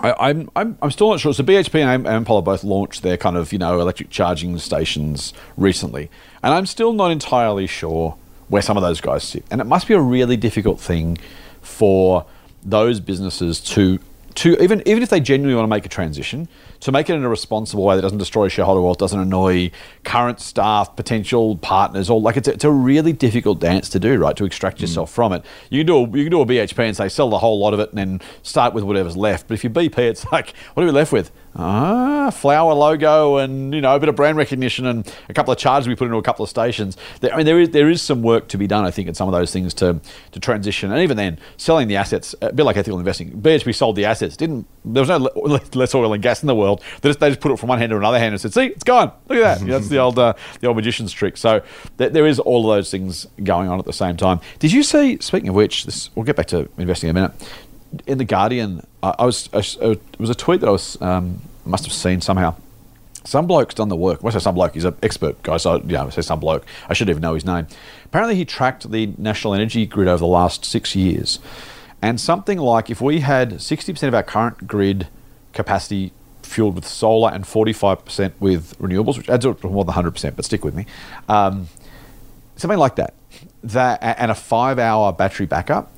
I, I'm, I'm I'm still not sure. So BHP and Am- Ampol both launched their kind of you know electric charging stations recently, and I'm still not entirely sure where some of those guys sit. And it must be a really difficult thing for those businesses to to even even if they genuinely want to make a transition to make it in a responsible way that doesn't destroy shareholder wealth, doesn't annoy current staff, potential partners, or like it's a, it's a really difficult dance to do, right? To extract mm. yourself from it. You can do a, you can do a BHP and say sell the whole lot of it and then start with whatever's left. But if you're BP, it's like what are we left with? Ah, flower logo and you know a bit of brand recognition and a couple of charges we put into a couple of stations. There, I mean, there is there is some work to be done, I think, in some of those things to to transition. And even then, selling the assets, a bit like ethical investing. BHP sold the assets. Didn't there was no less oil and gas in the world. They just, they just put it from one hand to another hand and said, "See, it's gone. Look at that." Yeah, that's the old uh, the old magician's trick. So there, there is all of those things going on at the same time. Did you see? Speaking of which, this we'll get back to investing in a minute. In the Guardian, I, I was I, it was a tweet that I was um, must have seen somehow. Some bloke's done the work. When I say some bloke, he's an expert guy, so know, I say some bloke. I should even know his name. Apparently, he tracked the national energy grid over the last six years, and something like if we had 60% of our current grid capacity fueled with solar and 45% with renewables, which adds up to more than 100%, but stick with me. Um, something like that, that and a five-hour battery backup,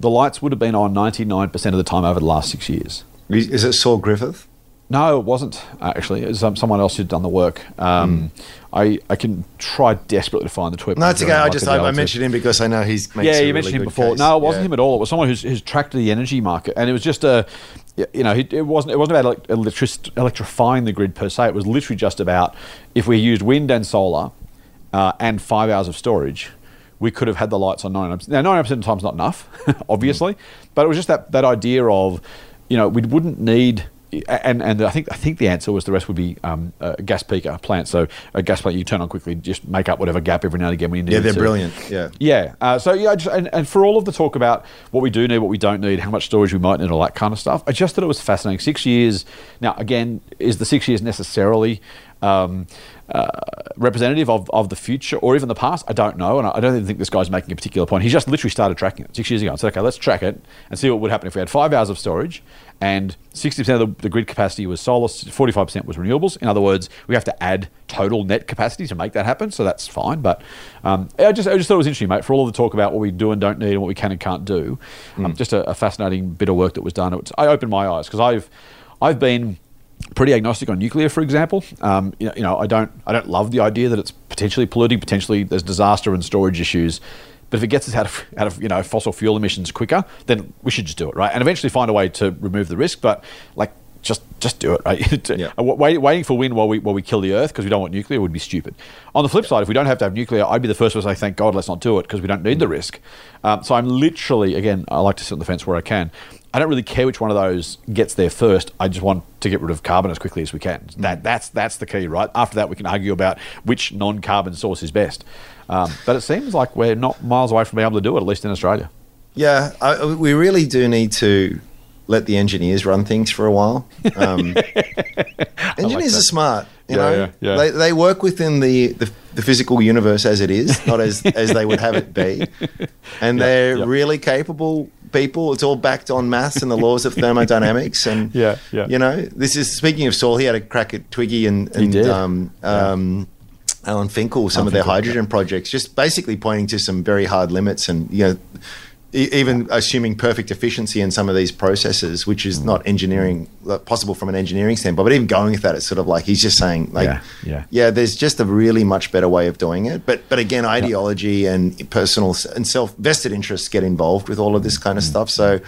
the lights would have been on 99% of the time over the last six years. Is, it Saul Griffith? No, it wasn't uh, actually. It was um, someone else who'd done the work. Um, I, I can try desperately to find the tweet. No, it's okay. I just I, I mentioned him because I know he's makes Yeah, you really mentioned him before. case. No, it wasn't Yeah. him at all. It was someone who's, who's tracked the energy market, and it was just a, you know, it wasn't it wasn't about electric, electrifying the grid per se. It was literally just about if we used wind and solar, uh, and five hours of storage, we could have had the lights on 99%. Now, 99% of the time is not enough, obviously, but it was just that, that idea of, you know, we wouldn't need and and I think I think the answer was the rest would be um, a gas peaker plant. So a gas plant you turn on quickly, just make up whatever gap every now and again when you need. Yeah, they're to. brilliant. Yeah. Yeah. Uh, so yeah, just, and, and for all of the talk about what we do need, what we don't need, how much storage we might need, all that kind of stuff, I just thought it was fascinating. Six years. Now, again, is the six years necessarily? Um, uh, representative of, of the future or even the past. I don't know, and I don't even think this guy's making a particular point. He just literally started tracking it six years ago and said, "Okay, let's track it and see what would happen if we had five hours of storage and 60% of the, the grid capacity was solar, 45% was renewables. In other words, we have to add total net capacity to make that happen, so that's fine. But um, I just I just thought it was interesting, mate. For all of the talk about what we do and don't need and what we can and can't do, um, just a, a fascinating bit of work that was done. It's, I opened my eyes because I've I've been pretty agnostic on nuclear, for example. Um, you, know, you know, I don't, I don't love the idea that it's potentially polluting, potentially there's disaster and storage issues. But if it gets us out of, out of you know fossil fuel emissions quicker, then we should just do it, right? And eventually find a way to remove the risk. But like, just just do it, right? Yeah. Wait, waiting for wind while we while we kill the earth because we don't want nuclear would be stupid. On the flip side, if we don't have to have nuclear, I'd be the first to say, thank God, let's not do it because we don't need the risk. Um, so I'm literally, again, I like to sit on the fence where I can. I don't really care which one of those gets there first. I just want to get rid of carbon as quickly as we can. That that's that's the key, right? After that, we can argue about which non-carbon source is best. Um, but it seems like we're not miles away from being able to do it, at least in Australia. Yeah, I, we really do need to let the engineers run things for a while. Um, engineers that. are smart. You Yeah, know, yeah, yeah. They, they work within the, the, the physical universe as it is, not as, as they would have it be. And they're really capable people. It's all backed on maths and the laws of thermodynamics. And, Yeah, yeah. you know, this is speaking of Saul, he had a crack at Twiggy and, and um, um, Alan Finkel, some Alan of their Finkel, hydrogen projects, just basically pointing to some very hard limits and, you know, even assuming perfect efficiency in some of these processes, which Mm. is not engineering possible from an engineering standpoint. But even going with that, it's sort of like he's just saying, like, Yeah, yeah. there's just a really much better way of doing it. But but again, ideology and personal and self vested interests get involved with all of this kind of Mm. stuff. So.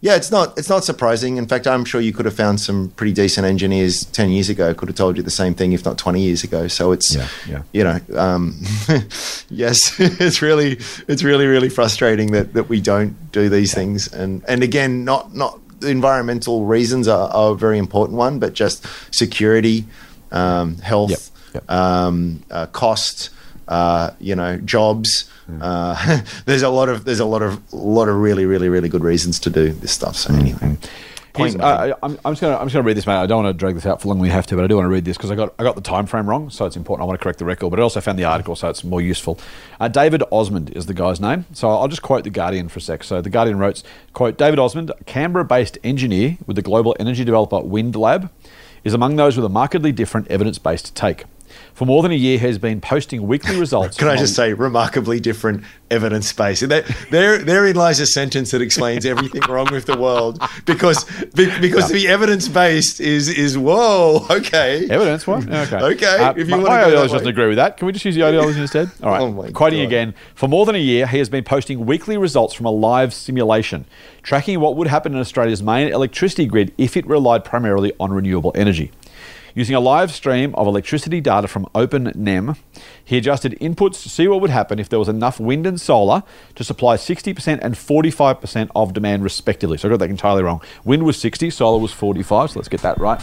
Yeah, it's not it's not surprising. In fact, I'm sure you could have found some pretty decent engineers ten years ago. Could have told you the same thing, if not twenty years ago. So it's Yeah, yeah. you know, um, yes, it's really, it's really, really frustrating that, that we don't do these things. And and again, not not the environmental reasons are, are a very important one, but just security, um, health, Yep, yep. Um, uh, cost, uh, you know, jobs. Mm. Uh, there's a lot of there's a lot of lot of really, really, really good reasons to do this stuff. So anyway. Here's- Point uh, I'm, I'm just going to I'm just going to read this, mate. I don't want to drag this out for long. we have to, but I do want to read this because I got I got the time frame wrong, so it's important. I want to correct the record, but I also found the article, so it's more useful. Uh, David Osmond is the guy's name, so I'll just quote the Guardian for a sec. So the Guardian wrote, "quote David Osmond, Canberra-based engineer with the global energy developer Wind Lab, is among those with a markedly different evidence-based take." For more than a year, he has been posting weekly results. Can I just say, remarkably different evidence base? That, there, therein lies a sentence that explains everything wrong with the world. Because, be- because the evidence based is is whoa, okay, Evidence, what? Okay. Okay, Uh, if you my my ideology doesn't agree with that. Can we just use the ideology instead? All right. Oh Quoting God. again. For more than a year, he has been posting weekly results from a live simulation, tracking what would happen in Australia's main electricity grid if it relied primarily on renewable energy. Using a live stream of electricity data from OpenNEM, he adjusted inputs to see what would happen if there was enough wind and solar to supply 60% and 45% of demand, respectively. So I got that entirely wrong. Wind was 60, solar was 45, so let's get that right.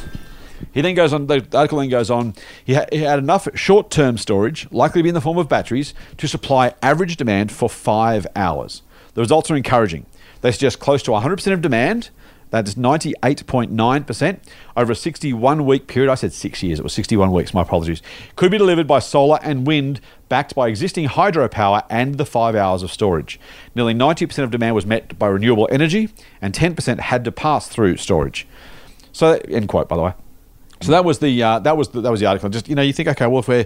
He then goes on, the article then goes on, he, ha- he had enough short term storage, likely to be in the form of batteries, to supply average demand for five hours. The results are encouraging. They suggest close to 100% of demand, that's 98.9%, over a 61 week period. I said six years, it was 61 weeks, my apologies. Could be delivered by solar and wind, backed by existing hydropower and the five hours of storage. Nearly 90% of demand was met by renewable energy, and 10% had to pass through storage. So, end quote, by the way. So that was the uh, that was the, that was the article. Just you know, you think, okay, well, if we're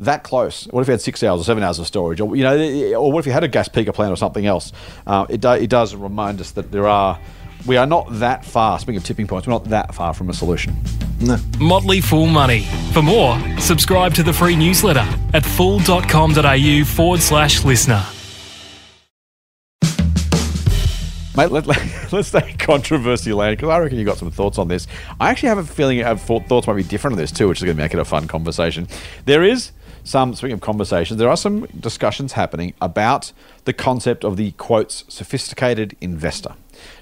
that close, what if we had six hours or seven hours of storage, or you know, or what if you had a gas peaker plant or something else? Uh, it do, it does remind us that there are we are not that far. Speaking of tipping points, we're not that far from a solution. No. Motley Fool Money. For more, subscribe to the free newsletter at fool.com.au forward slash listener. Mate, let, let, us stay controversy land because I reckon you've got some thoughts on this. I actually have a feeling you have thought, thoughts might be different on this too, which is going to make it a fun conversation. There is some, speaking of conversations, there are some discussions happening about the concept of the quotes sophisticated investor.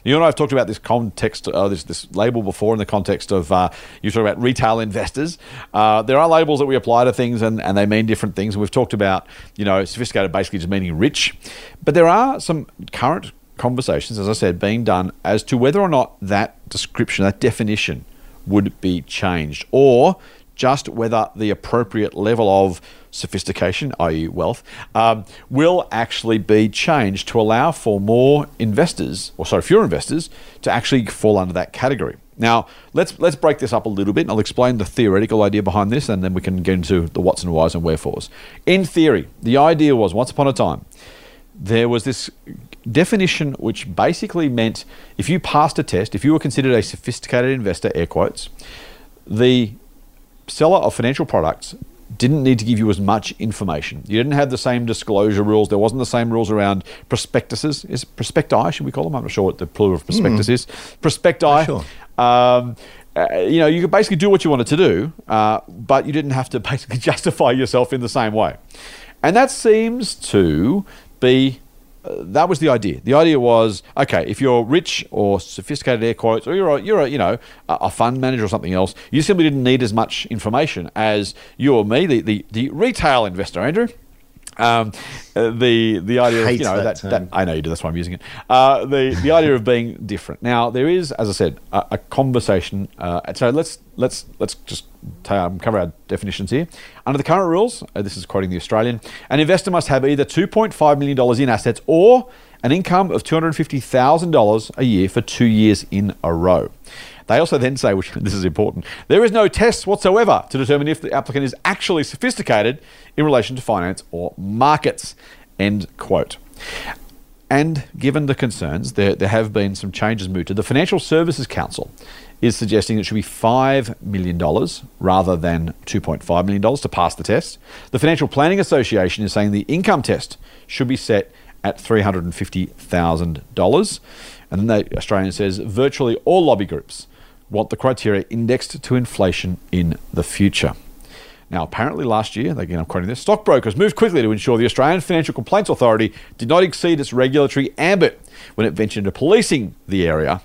You and I have talked about this context, uh, this, this label before in the context of uh, you talk about retail investors. Uh, there are labels that we apply to things and, and they mean different things. And we've talked about, you know, sophisticated basically just meaning rich. But there are some current conversations, as I said, being done as to whether or not that description, that definition, would be changed or just whether the appropriate level of sophistication, i.e., wealth, um, will actually be changed to allow for more investors, or sorry, fewer investors, to actually fall under that category. Now, let's let's break this up a little bit, and I'll explain the theoretical idea behind this, and then we can get into the what's and whys and wherefores. In theory, the idea was once upon a time there was this definition which basically meant if you passed a test, if you were considered a sophisticated investor, air quotes, the seller of financial products didn't need to give you as much information. You didn't have the same disclosure rules. There wasn't the same rules around prospectuses. Is prospecti, should we call them? I'm not sure what the plural of prospectus mm. is. Prospecti. Sure. Um, uh, you know, you could basically do what you wanted to do, uh, but you didn't have to basically justify yourself in the same way. And that seems to be that was the idea. The idea was okay, if you're rich or sophisticated air quotes, or you're a, you're a, you know a fund manager or something else, you simply didn't need as much information as you or me, the the, the retail investor, Andrew. Um, uh, the the idea of you know that, that, that, I know you do that's why I'm using it. Uh, the the idea of being different. Now there is, as I said, a, a conversation. Uh, so let's let's let's just um, cover our definitions here. Under the current rules, uh, this is quoting the Australian, an investor must have either 2.5 million dollars in assets or an income of $250,000 a year for two years in a row. They also then say, which this is important, there is no test whatsoever to determine if the applicant is actually sophisticated in relation to finance or markets. End quote. And given the concerns, there, there have been some changes mooted. The Financial Services Council is suggesting it should be $5 million rather than $2.5 million to pass the test. The Financial Planning Association is saying the income test should be set at $350,000. And then the Australian says virtually all lobby groups want the criteria indexed to inflation in the future. Now, apparently last year, again, I'm quoting this, stockbrokers moved quickly to ensure the Australian Financial Complaints Authority did not exceed its regulatory ambit when it ventured into policing the area.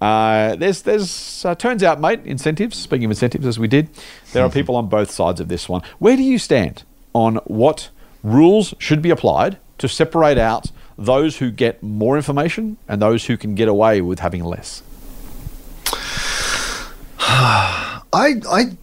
Uh, there's, there's uh, turns out, mate, incentives. Speaking of incentives, as we did, there are people on both sides of this one. Where do you stand on what rules should be applied to separate out those who get more information and those who can get away with having less? I I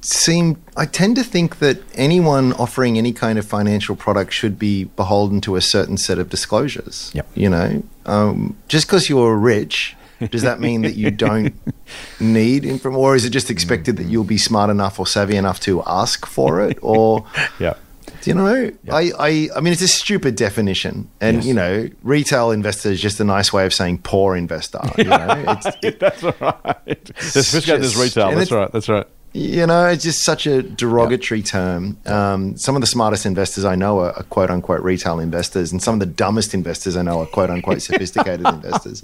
seem I tend to think that anyone offering any kind of financial product should be beholden to a certain set of disclosures. Yep. You know, um, just because you're rich, does that mean that you don't need information, or is it just expected that you'll be smart enough or savvy enough to ask for it, or yeah. You know? I, I, I mean, it's a stupid definition, and yes. you know, retail investor is just a nice way of saying poor investor. You know, it's, it, that's right. This retail. That's right. That's right. You know, it's just such a derogatory term. Um, some of the smartest investors I know are, are, quote unquote retail investors, and some of the dumbest investors I know are quote unquote sophisticated investors.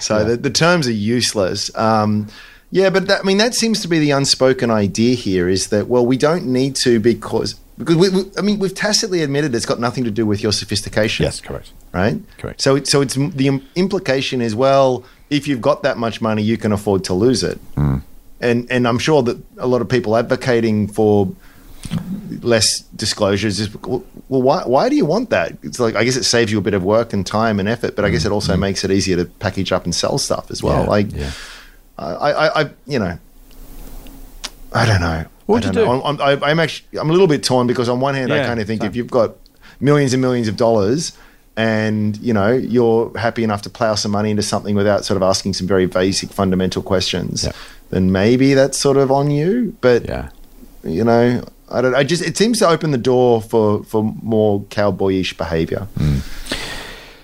So yeah. the, the, terms are useless. Um, yeah, but that, I mean, that seems to be the unspoken idea here is that, well, we don't need to because because we, we, I mean, we've tacitly admitted it's got nothing to do with your sophistication. Yes, correct. Right. Correct. So, so it's the implication is well, if you've got that much money, you can afford to lose it. Mm. And and I'm sure that a lot of people advocating for less disclosures is well, why why do you want that? It's like I guess it saves you a bit of work and time and effort, but I guess it also mm. makes it easier to package up and sell stuff as well. Yeah, like, yeah. I, I, I, you know, I don't know. What would you do? I'm, I'm, I'm, actually I'm a little bit torn because on one hand yeah, I kind of think if you've got millions and millions of dollars and you know you're happy enough to plow some money into something without sort of asking some very basic fundamental questions, yeah. then maybe that's sort of on you. But yeah. you know, I don't. I just it seems to open the door for for more cowboyish behaviour. Mm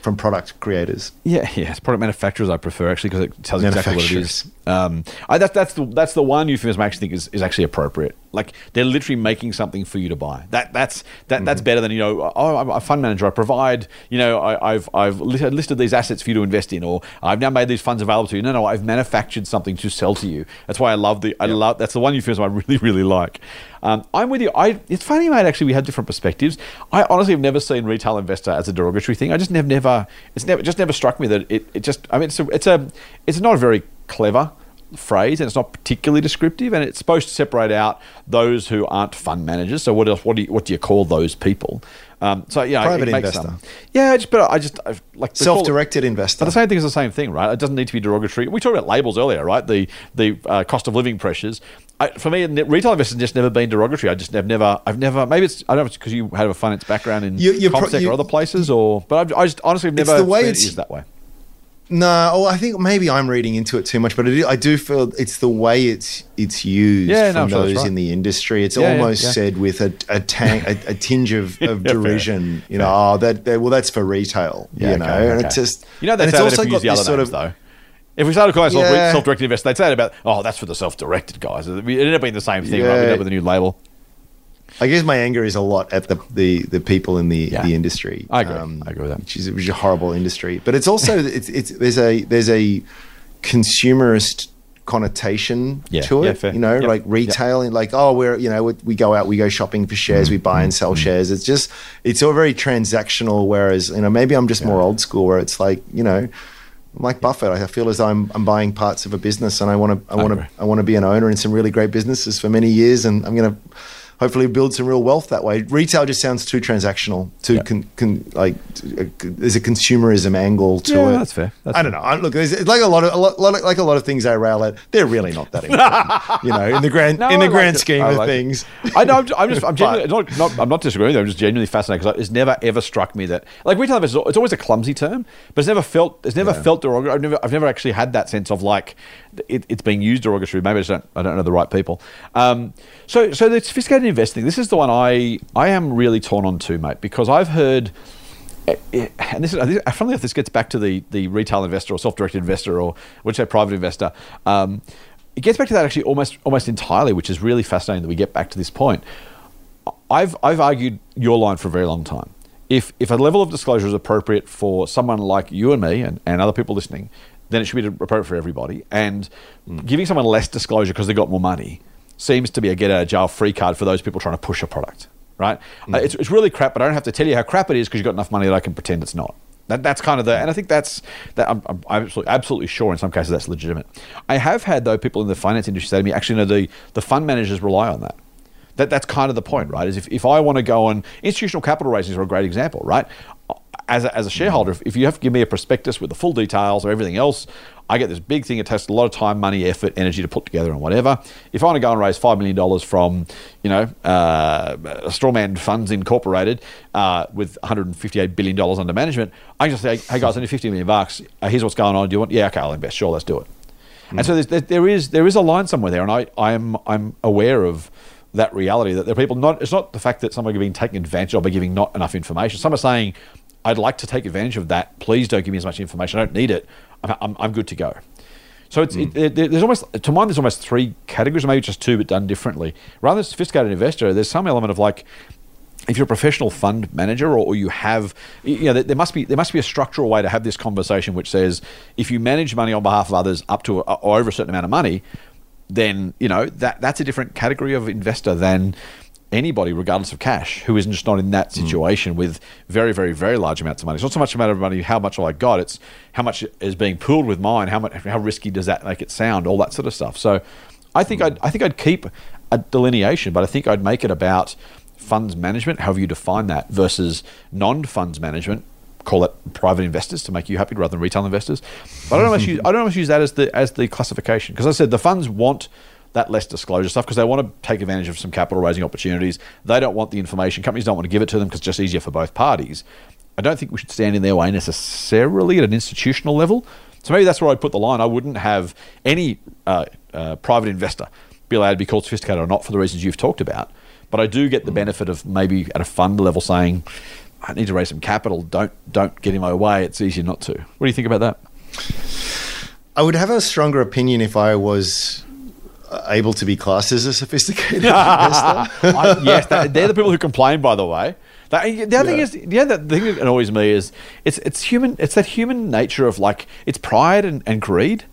from product creators. Yeah, yeah, it's product manufacturers I prefer actually because it tells you exactly what it is. Um, I, that's that's the that's the one euphemism I actually think is, is actually appropriate. Like they're literally making something for you to buy. That that's that that's better than you know. Oh, I'm a fund manager. I provide. You know, I, I've I've listed these assets for you to invest in, or I've now made these funds available to you. No, no, I've manufactured something to sell to you. That's why I love the. I love that's the one euphemism I really really like. Um, I'm with you. I it's funny, mate. Actually, we have different perspectives. I honestly have never seen retail investor as a derogatory thing. I just never never it's never just never struck me that it, it just. I mean, it's a, it's a it's not a very clever phrase and it's not particularly descriptive and it's supposed to separate out those who aren't fund managers so what else what do you what do you call those people um, so yeah Private investor. some- yeah just, but I just I, like they call it- Self-directed investor. but the same thing is the same thing, right? It doesn't need to be derogatory. We talked about labels earlier, right? The the uh, cost of living pressures. I, for me, retail investors just never been derogatory. I just have never, I've never. Maybe it's I don't know if it's because you had a finance background in You- you- or other places, or but I've, I just honestly have It's never the way it it's- that way. No, oh, I think maybe I'm reading into it too much, but I do, I do feel it's the way it's it's used Yeah, from I'm sure those right. in the industry. It's Yeah, yeah, almost yeah. said with a a, tang, a, a tinge of, of Yeah, fair. derision. You know, oh, that, that well, that's for retail. Yeah, you know, okay, and it's just you know that's they it's say that if we got the this sort names of though. If we started calling ourselves Yeah. self-directed investors, they'd say it about oh that's for the self-directed guys. It ended up being the same thing. Right? We ended up with a new label. I guess my anger is a lot at the the, the people in the, Yeah. the industry. Um, I agree. I agree with that. Which is, which is a horrible industry, but it's also it's, it's there's a there's a consumerist connotation Yeah. to Yeah, it. fair. You know, Yep. like retail, and like oh, we're you know we, we go out, we go shopping for shares, we buy and Mm-hmm. sell shares. It's just it's all very transactional. Whereas you know maybe I'm just more old school, where it's like you know. Like Buffett. I feel as though I'm, I'm buying parts of a business, and I want to I want to I want to be an owner in some really great businesses for many years, and I'm going to hopefully build some real wealth that way. Retail just sounds too transactional, too con, con, like there's a consumerism angle to Yeah, it. that's fair. That's I don't know. I, look, there's, like a lot of a lot, lot of- like a lot of things I rail at. They're really not that important, you know, in the grand No, in the like grand it. scheme I of like it. things. I know. I'm, I'm just. I'm genuinely not, not. I'm not disagreeing. with you, I'm just genuinely fascinated because it's never ever struck me that like retail investors. It's always a clumsy term, but it's never felt. It's never Yeah. felt derogatory. I've never. I've never actually had that sense of like it, it's being used derogatory. Maybe I just don't. I don't know the right people. Um, so so the sophisticated investing. This is the one I I am really torn on too, mate, because I've heard. eh, eh, And this is, funnily enough, this gets back to the, the retail investor or self-directed investor or which say private investor. Um, it gets back to that actually almost almost entirely, which is really fascinating that we get back to this point. I've I've argued your line for a very long time. If if a level of disclosure is appropriate for someone like you and me and, and other people listening, then it should be appropriate for everybody. And giving someone less disclosure because they got more money seems to be a get out of jail free card for those people trying to push a product. Right? Uh, it's, it's really crap, but I don't have to tell you how crap it is because you've got enough money that I can pretend it's not. That, that's kind of the, and I think that's that. I'm, I'm absolutely, absolutely sure in some cases that's legitimate. I have had though people in the finance industry say to me, actually, no, the the fund managers rely on that. That, that's kind of the point, right? Is if, if I want to go on institutional capital raisings are a great example, right? As a, as a shareholder, if, if you have to give me a prospectus with the full details or everything else, I get this big thing. It takes a lot of time, money, effort, energy to put together and whatever. If I want to go and raise $5 million from, you know, uh, Strawman Funds Incorporated uh, with $158 billion under management, I can just say, hey guys, I need 50 million bucks. Uh, here's what's going on. Do you want? Yeah, okay, I'll invest. Sure, let's do it. And so there's, there, there is there is a line somewhere there, and I I'm I'm aware of that reality that there are people not. It's not the fact that some are being taken advantage of by giving not enough information. Some are saying, "I'd like to take advantage of that. Please don't give me as much information. I don't need it. I'm I'm, I'm good to go." So it's it, mm. there- there's almost to mine there's almost three categories, or maybe just two, but done differently. Rather than sophisticated investor, there's some element of like if you're a professional fund manager or, or you have you know there, there must be there must be a structural way to have this conversation which says if you manage money on behalf of others up to a, or over a certain amount of money then you know that that's a different category of investor than anybody regardless of cash who isn't just not in that hmm. situation with very very very large amounts of money. It's not so much a matter of money how much i got it's how much is being pooled with mine how much how risky does that make it sound all that sort of stuff. So i think i'd i think i'd keep a delineation but i think i'd make it about funds management however you define that versus non-funds management call it private investors to make you happy rather than retail investors. But I don't almost use I don't almost use that as the as the classification because I said the funds want that less disclosure stuff because they want to take advantage of some capital raising opportunities. They don't want the information. Companies don't want to give it to them because it's just easier for both parties. I don't think we should stand in their way necessarily at an institutional level. So maybe that's where I'd put the line. I wouldn't have any uh, uh, private investor be allowed to be called sophisticated or not for the reasons you've talked about. But I do get the benefit of maybe at a fund level saying, I need to raise some capital. Don't don't get in my way. It's easier not to. What do you think about that? I would have a stronger opinion if I was able to be classed as a sophisticated investor. I, yes, that, they're the people who complain. By the way, that, the other thing is, yeah, the thing that annoys me is it's it's human. It's that human nature of like it's pride and, and greed.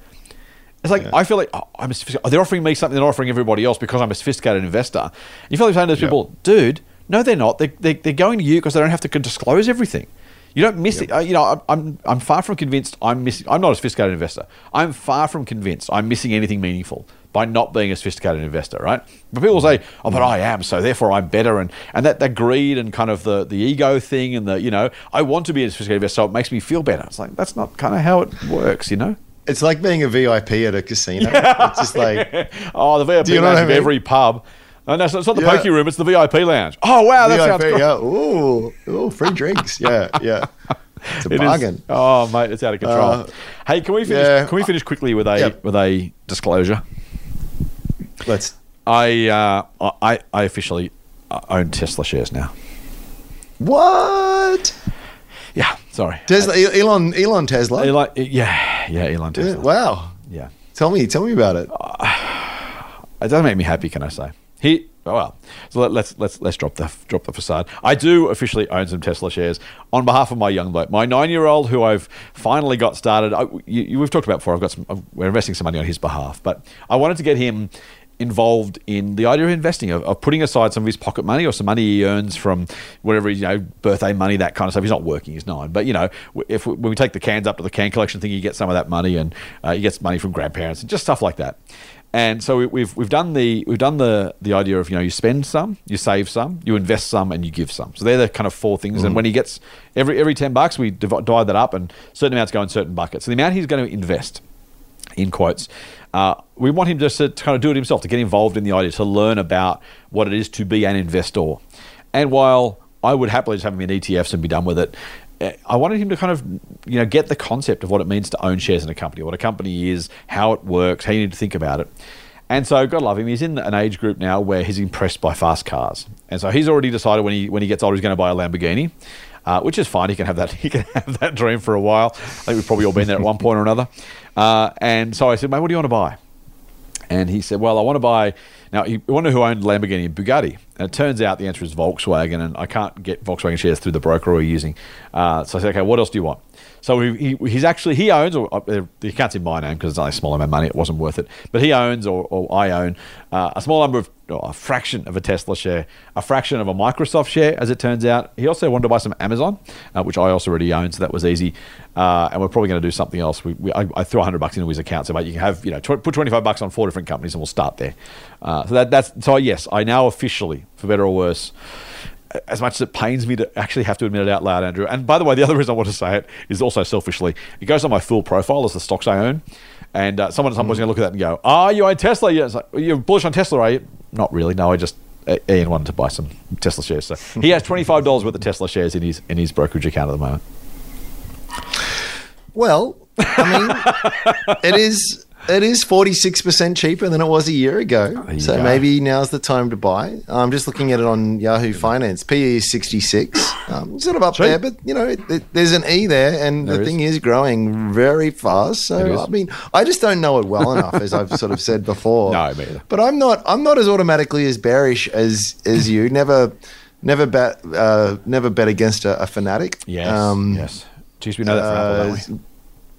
It's like I feel like oh, I'm a sophistic- they're offering me something they're not offering everybody else because I'm a sophisticated investor. You feel like saying to those Yeah. people, dude, no, they're not. They, they, they're going to you because they don't have to disclose everything. You don't miss it. Uh, you know, I'm, I'm, I'm far from convinced I'm missing. I'm not a sophisticated investor. I'm far from convinced I'm missing anything meaningful by not being a sophisticated investor, right? But people say, "Oh, but I am, so therefore I'm better," and and that, that greed and kind of the the ego thing and the you know I want to be a sophisticated investor, so it makes me feel better. It's like that's not kind of how it works, you know. It's like being a VIP at a casino. It's just like Oh, the VIP you know lounge I of mean? every pub. No, it's not the Yeah. pokey room; it's the VIP lounge. Oh wow, that sounds VIP. great. Yeah. Ooh, ooh, free drinks. Yeah, yeah. It's a It is- bargain. Oh, mate, it's out of control. Uh, hey, can we finish? yeah. Can we finish quickly with a Yep. with a disclosure? Let's. I uh, I I officially uh, own Tesla shares now. What? Yeah, sorry. Tesla, E- Elon, Elon Tesla. Elon, yeah, yeah, Elon Yeah, Tesla. wow. Yeah, Tell me, tell me about it. it doesn't make me happy. Can I say? He oh, well, so let, let's let's let's drop the drop the facade. I do officially own some Tesla shares on behalf of my young bloke, my nine year old, who I've finally got started. I, you, you- we've talked about before. I've got some. uh, We're investing some money on his behalf, but I wanted to get him involved in the idea of investing, of, of putting aside some of his pocket money or some money he earns from whatever you know birthday money, that kind of stuff. He's not working; he's nine, but you know, if when we take the cans up to the can collection thing, he gets some of that money, and uh, he gets money from grandparents and just stuff like that. And so we, we've we've done the we've done the the idea of you know you spend some, you save some, you invest some, and you give some. So they're the kind of four things. And when he gets every every ten bucks, we div- divide that up, and certain amounts go in certain buckets. So the amount he's going to invest, in quotes, uh, we want him just to kind of do it himself, to get involved in the idea, to learn about what it is to be an investor. And while I would happily just have him in ETFs and be done with it, eh, I wanted him to kind of, you know, get the concept of what it means to own shares in a company, what a company is, how it works, how you need to think about it. And so, God love him, he's in an age group now where he's impressed by fast cars, and so he's already decided when he when he gets older, he's going to buy a Lamborghini, uh, which is fine. He can have that. He can have that dream for a while. I think we've probably all been there at one point or another. Uh, and so I said, mate, what do you want to buy? And he said, "Well, I want to buy." Now, you wonder who owned Lamborghini and Bugatti, and it turns out the answer is Volkswagen, and I can't get Volkswagen shares through the broker we're using. Uh, so I said, "Okay, what else do you want?" So he, he, he's actually he owns, or uh, you can't see my name because it's only a small amount of money; it wasn't worth it. But he owns, or, or I own, uh, a small number of, or a fraction of a Tesla share, a fraction of a Microsoft share, as it turns out. He also wanted to buy some Amazon, uh, which I also already own, so that was easy. Uh, and we're probably going to do something else. We, we, I, I threw 100 bucks into his account, so mate, you can have you know tw- put 25 bucks on four different companies, and we'll start there. Uh, so that, that's so yes, I now officially, for better or worse, as much as it pains me to actually have to admit it out loud, Andrew. And by the way, the other reason I want to say it is also selfishly. It goes on my Fool profile as the stocks I own. And uh, someone at some point is going to look at that and go, "Ah, you own Tesla? Yeah, like, you're bullish on Tesla, are you?" Not really. No, I just Ian wanted to buy some Tesla shares, so he has twenty five dollars worth of Tesla shares in his in his brokerage account at the moment. Well, I mean, it is it is forty six percent cheaper than it was a year ago. So go. maybe now's the time to buy. I'm just looking at it on Yahoo Finance. PE is sixty six. Um, sort of up Sweet. there, but you know, it, it, there's an E there, and There the is. thing is growing very fast. So I mean, I just don't know it well enough, as I've sort of said before. No, me either. But I'm not. I'm not as automatically as bearish as as you. Never. Never bet, uh, never bet against a, a fanatic. Yes, Um, yes. Geez, we know that for Apple, don't we?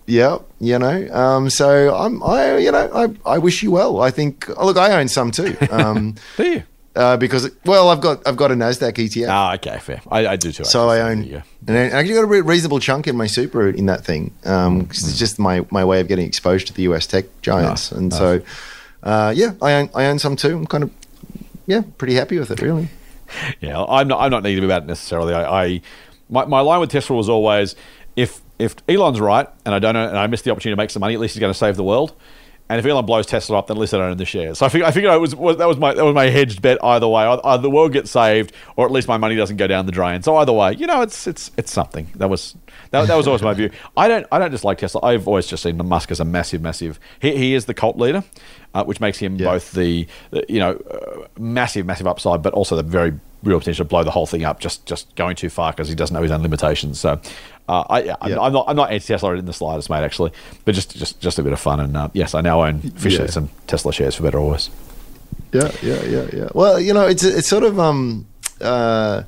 Yeah, you know. Um, so I'm, I, you know, I, I wish you well. I think. Oh, look, I own some too. Um, Do you? uh, because well, I've got I've got a Nasdaq ETF, Ah, okay, fair. I, I do too. so I own, Yeah. and I actually got a re- reasonable chunk in my super in that thing. Um, 'cause it's just my my way of getting exposed to the US tech giants, Nice, and nice. so uh, yeah, I own I own some too. I'm kind of yeah, pretty happy with it, really. Yeah, I'm not. I'm not negative about it necessarily. I, I my, my line with Tesla was always if if Elon's right and I don't know, and I miss the opportunity to make some money, at least he's going to save the world. And if Elon blows Tesla up, then at least I don't own the shares. So I figured, I figured it was, was that was my that was my hedged bet either way. Either the world gets saved, or at least my money doesn't go down the drain. So either way, you know, it's it's it's something. That was that, that was always my view. I don't I don't dislike Tesla. I've always just seen Musk as a massive, massive. He, he is the cult leader, uh, which makes him Yeah. both the, the you know uh, massive, massive upside, but also the very real potential to blow the whole thing up, just just going too far because he doesn't know his own limitations. So, uh, I, yeah, I'm, Yeah. I'm not I'm not anti Tesla in the slightest, mate. Actually, but just just just a bit of fun. And uh, yes, I now own fish Yeah. and Tesla shares for better or worse. Yeah, yeah, yeah, yeah. Well, you know, it's it's sort of um uh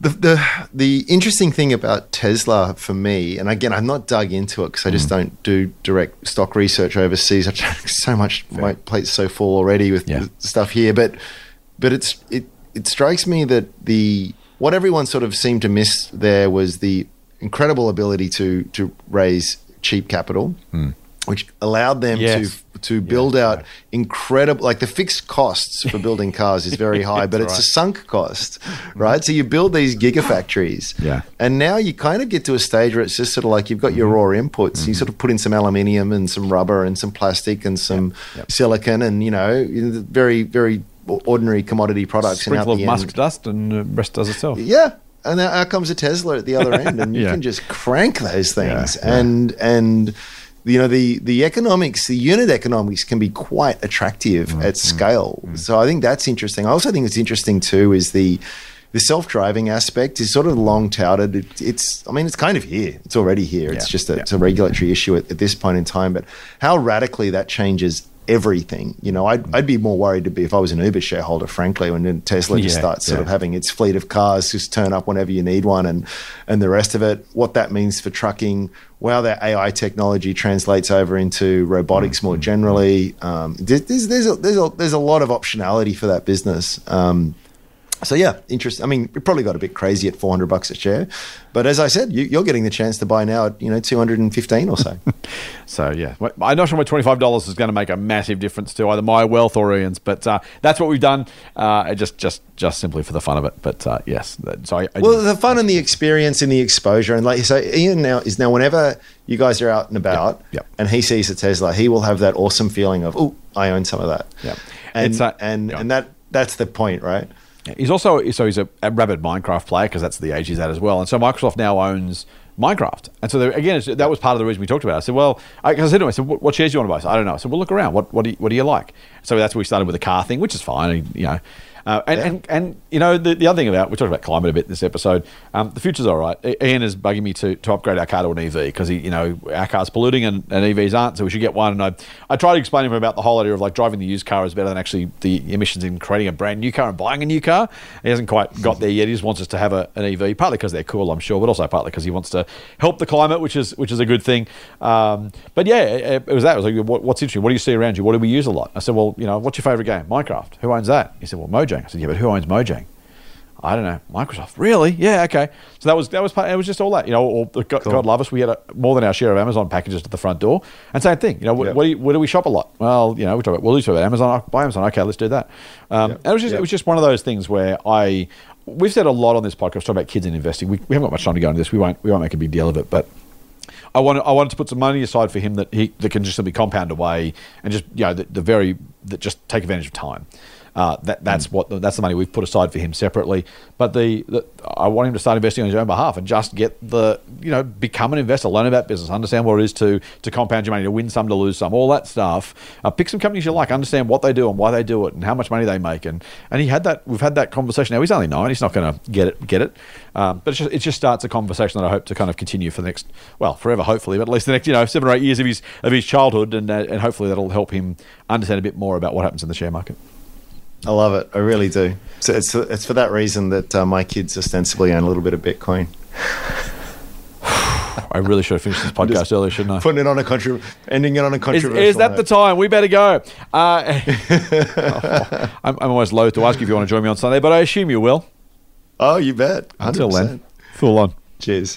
the the the interesting thing about Tesla for me, and again, I'm not dug into it because I just don't do direct stock research overseas. I've so much my plate's so full already with Yeah. stuff here, but but it's it it strikes me that the what everyone sort of seemed to miss there was the incredible ability to to raise cheap capital, hmm. which allowed them Yes. to to build out incredible like the fixed costs for building cars is very high but it's a sunk cost right? So you build these gigafactories Yeah. and now you kind of get to a stage where it's just sort of like you've got your mm-hmm. raw inputs. You mm-hmm. sort of put in some aluminium and some rubber and some plastic and some silicon and you know very very ordinary commodity products and out Sprinkle of the musk dust, and the rest does itself. yeah. And out comes a Tesla at the other end, and you Yeah. can just crank those things. Yeah, yeah. And and you know the the economics, the unit economics can be quite attractive Mm, at scale. So I think that's interesting. I also think it's interesting too is the the self-driving aspect is sort of long touted. It, it's, I mean, it's kind of here. It's already here. It's just a, it's a regulatory issue at, at this point in time. But how radically that changes everything, you know, I'd, I'd be more worried to be if I was an Uber shareholder, frankly, when Tesla just Yeah, starts sort yeah. of having its fleet of cars just turn up whenever you need one, and and the rest of it. What that means for trucking, how that AI technology translates over into robotics more generally. Um, there's there's there's a, there's a there's a lot of optionality for that business. Um, so yeah, interest. I mean, it probably got a bit crazy at 400 bucks a share, but as I said, you, you're getting the chance to buy now at you know 215 or so. So yeah, I'm not sure my twenty five dollars is going to make a massive difference to either my wealth or Ian's, but uh, that's what we've done. Uh, just just just simply for the fun of it. But uh, yes, so I, I Well, the fun and the experience and the exposure, and like so, Ian now is now whenever you guys are out and about, yep. and he sees a Tesla, he will have that awesome feeling of, oh, I own some of that. Yep. and It's, and yeah. and that that's the point, right? He's also so he's a, a rabid Minecraft player because that's the age he's at as well. And so Microsoft now owns Minecraft. And so there, again, that was part of the reason we talked about. it. I said, well, I, I said to him, I said, what, what shares do you want to buy? I said, I don't know. I said, well, look around. What what do you, what do you like? So that's where we started with the car thing, which is fine. You know. Uh, and, and and you know the, the other thing about we talked about climate a bit in this episode. Um, the future's all right. Ian is bugging me to, to upgrade our car to an EV because he you know our car's polluting and, and EVs aren't, so we should get one. And I I tried to explain to him about the whole idea of like driving the used car is better than actually the emissions in creating a brand new car and buying a new car. He hasn't quite got there yet. He just wants us to have a, an EV, partly because they're cool, I'm sure, but also partly because he wants to help the climate, which is which is a good thing. Um, but yeah, it, it was that. It was like, what, what's interesting? What do you see around you? What do we use a lot? I said, well, you know, what's your favorite game? Minecraft. Who owns that? He said, well, Mojang. I said, yeah, but who owns Mojang? I don't know. Microsoft. Really? Yeah. Okay. So that was that was part, it was just all that. You know, or, God, God love us. We had a, more than our share of Amazon packages at the front door. And same thing. You know, Yeah. what, do you, where do we shop a lot? Well, you know, we talk about well, we talk about Amazon. I buy Amazon. Okay, let's do that. Um, Yeah. And it was just Yeah. it was just one of those things where I we've said a lot on this podcast talking about kids and investing. We, we haven't got much time to go into this. We won't we won't make a big deal of it, but. I wanted, I wanted to put some money aside for him that he that can just simply compound away and just you know the, the very that just take advantage of time. Uh, that that's what the, that's the money we've put aside for him separately. But the, the I want him to start investing on his own behalf and just get the you know become an investor, learn about business, understand what it is to to compound your money, to win some, to lose some, all that stuff. Uh, pick some companies you like, understand what they do and why they do it, and how much money they make. And and he had that. We've had that conversation. Now he's only nine. He's not going to get it get it. Um, but it's just, it just starts a conversation that I hope to kind of continue for the next well forever hopefully, but at least the next you know seven or eight years of his of his childhood, and uh, and hopefully that'll help him understand a bit more about what happens in the share market. I love it. I really do. So it's it's for that reason that uh, my kids ostensibly own a little bit of Bitcoin. I really should have finished this podcast earlier, shouldn't I? Putting it on a country, ending it on a Is, controversial. is that the time? We better go. Uh, I'm, I'm always loath to ask you if you want to join me on Sunday, but I assume you will. Oh, you bet. 100%. Until then, Fool on. Cheers.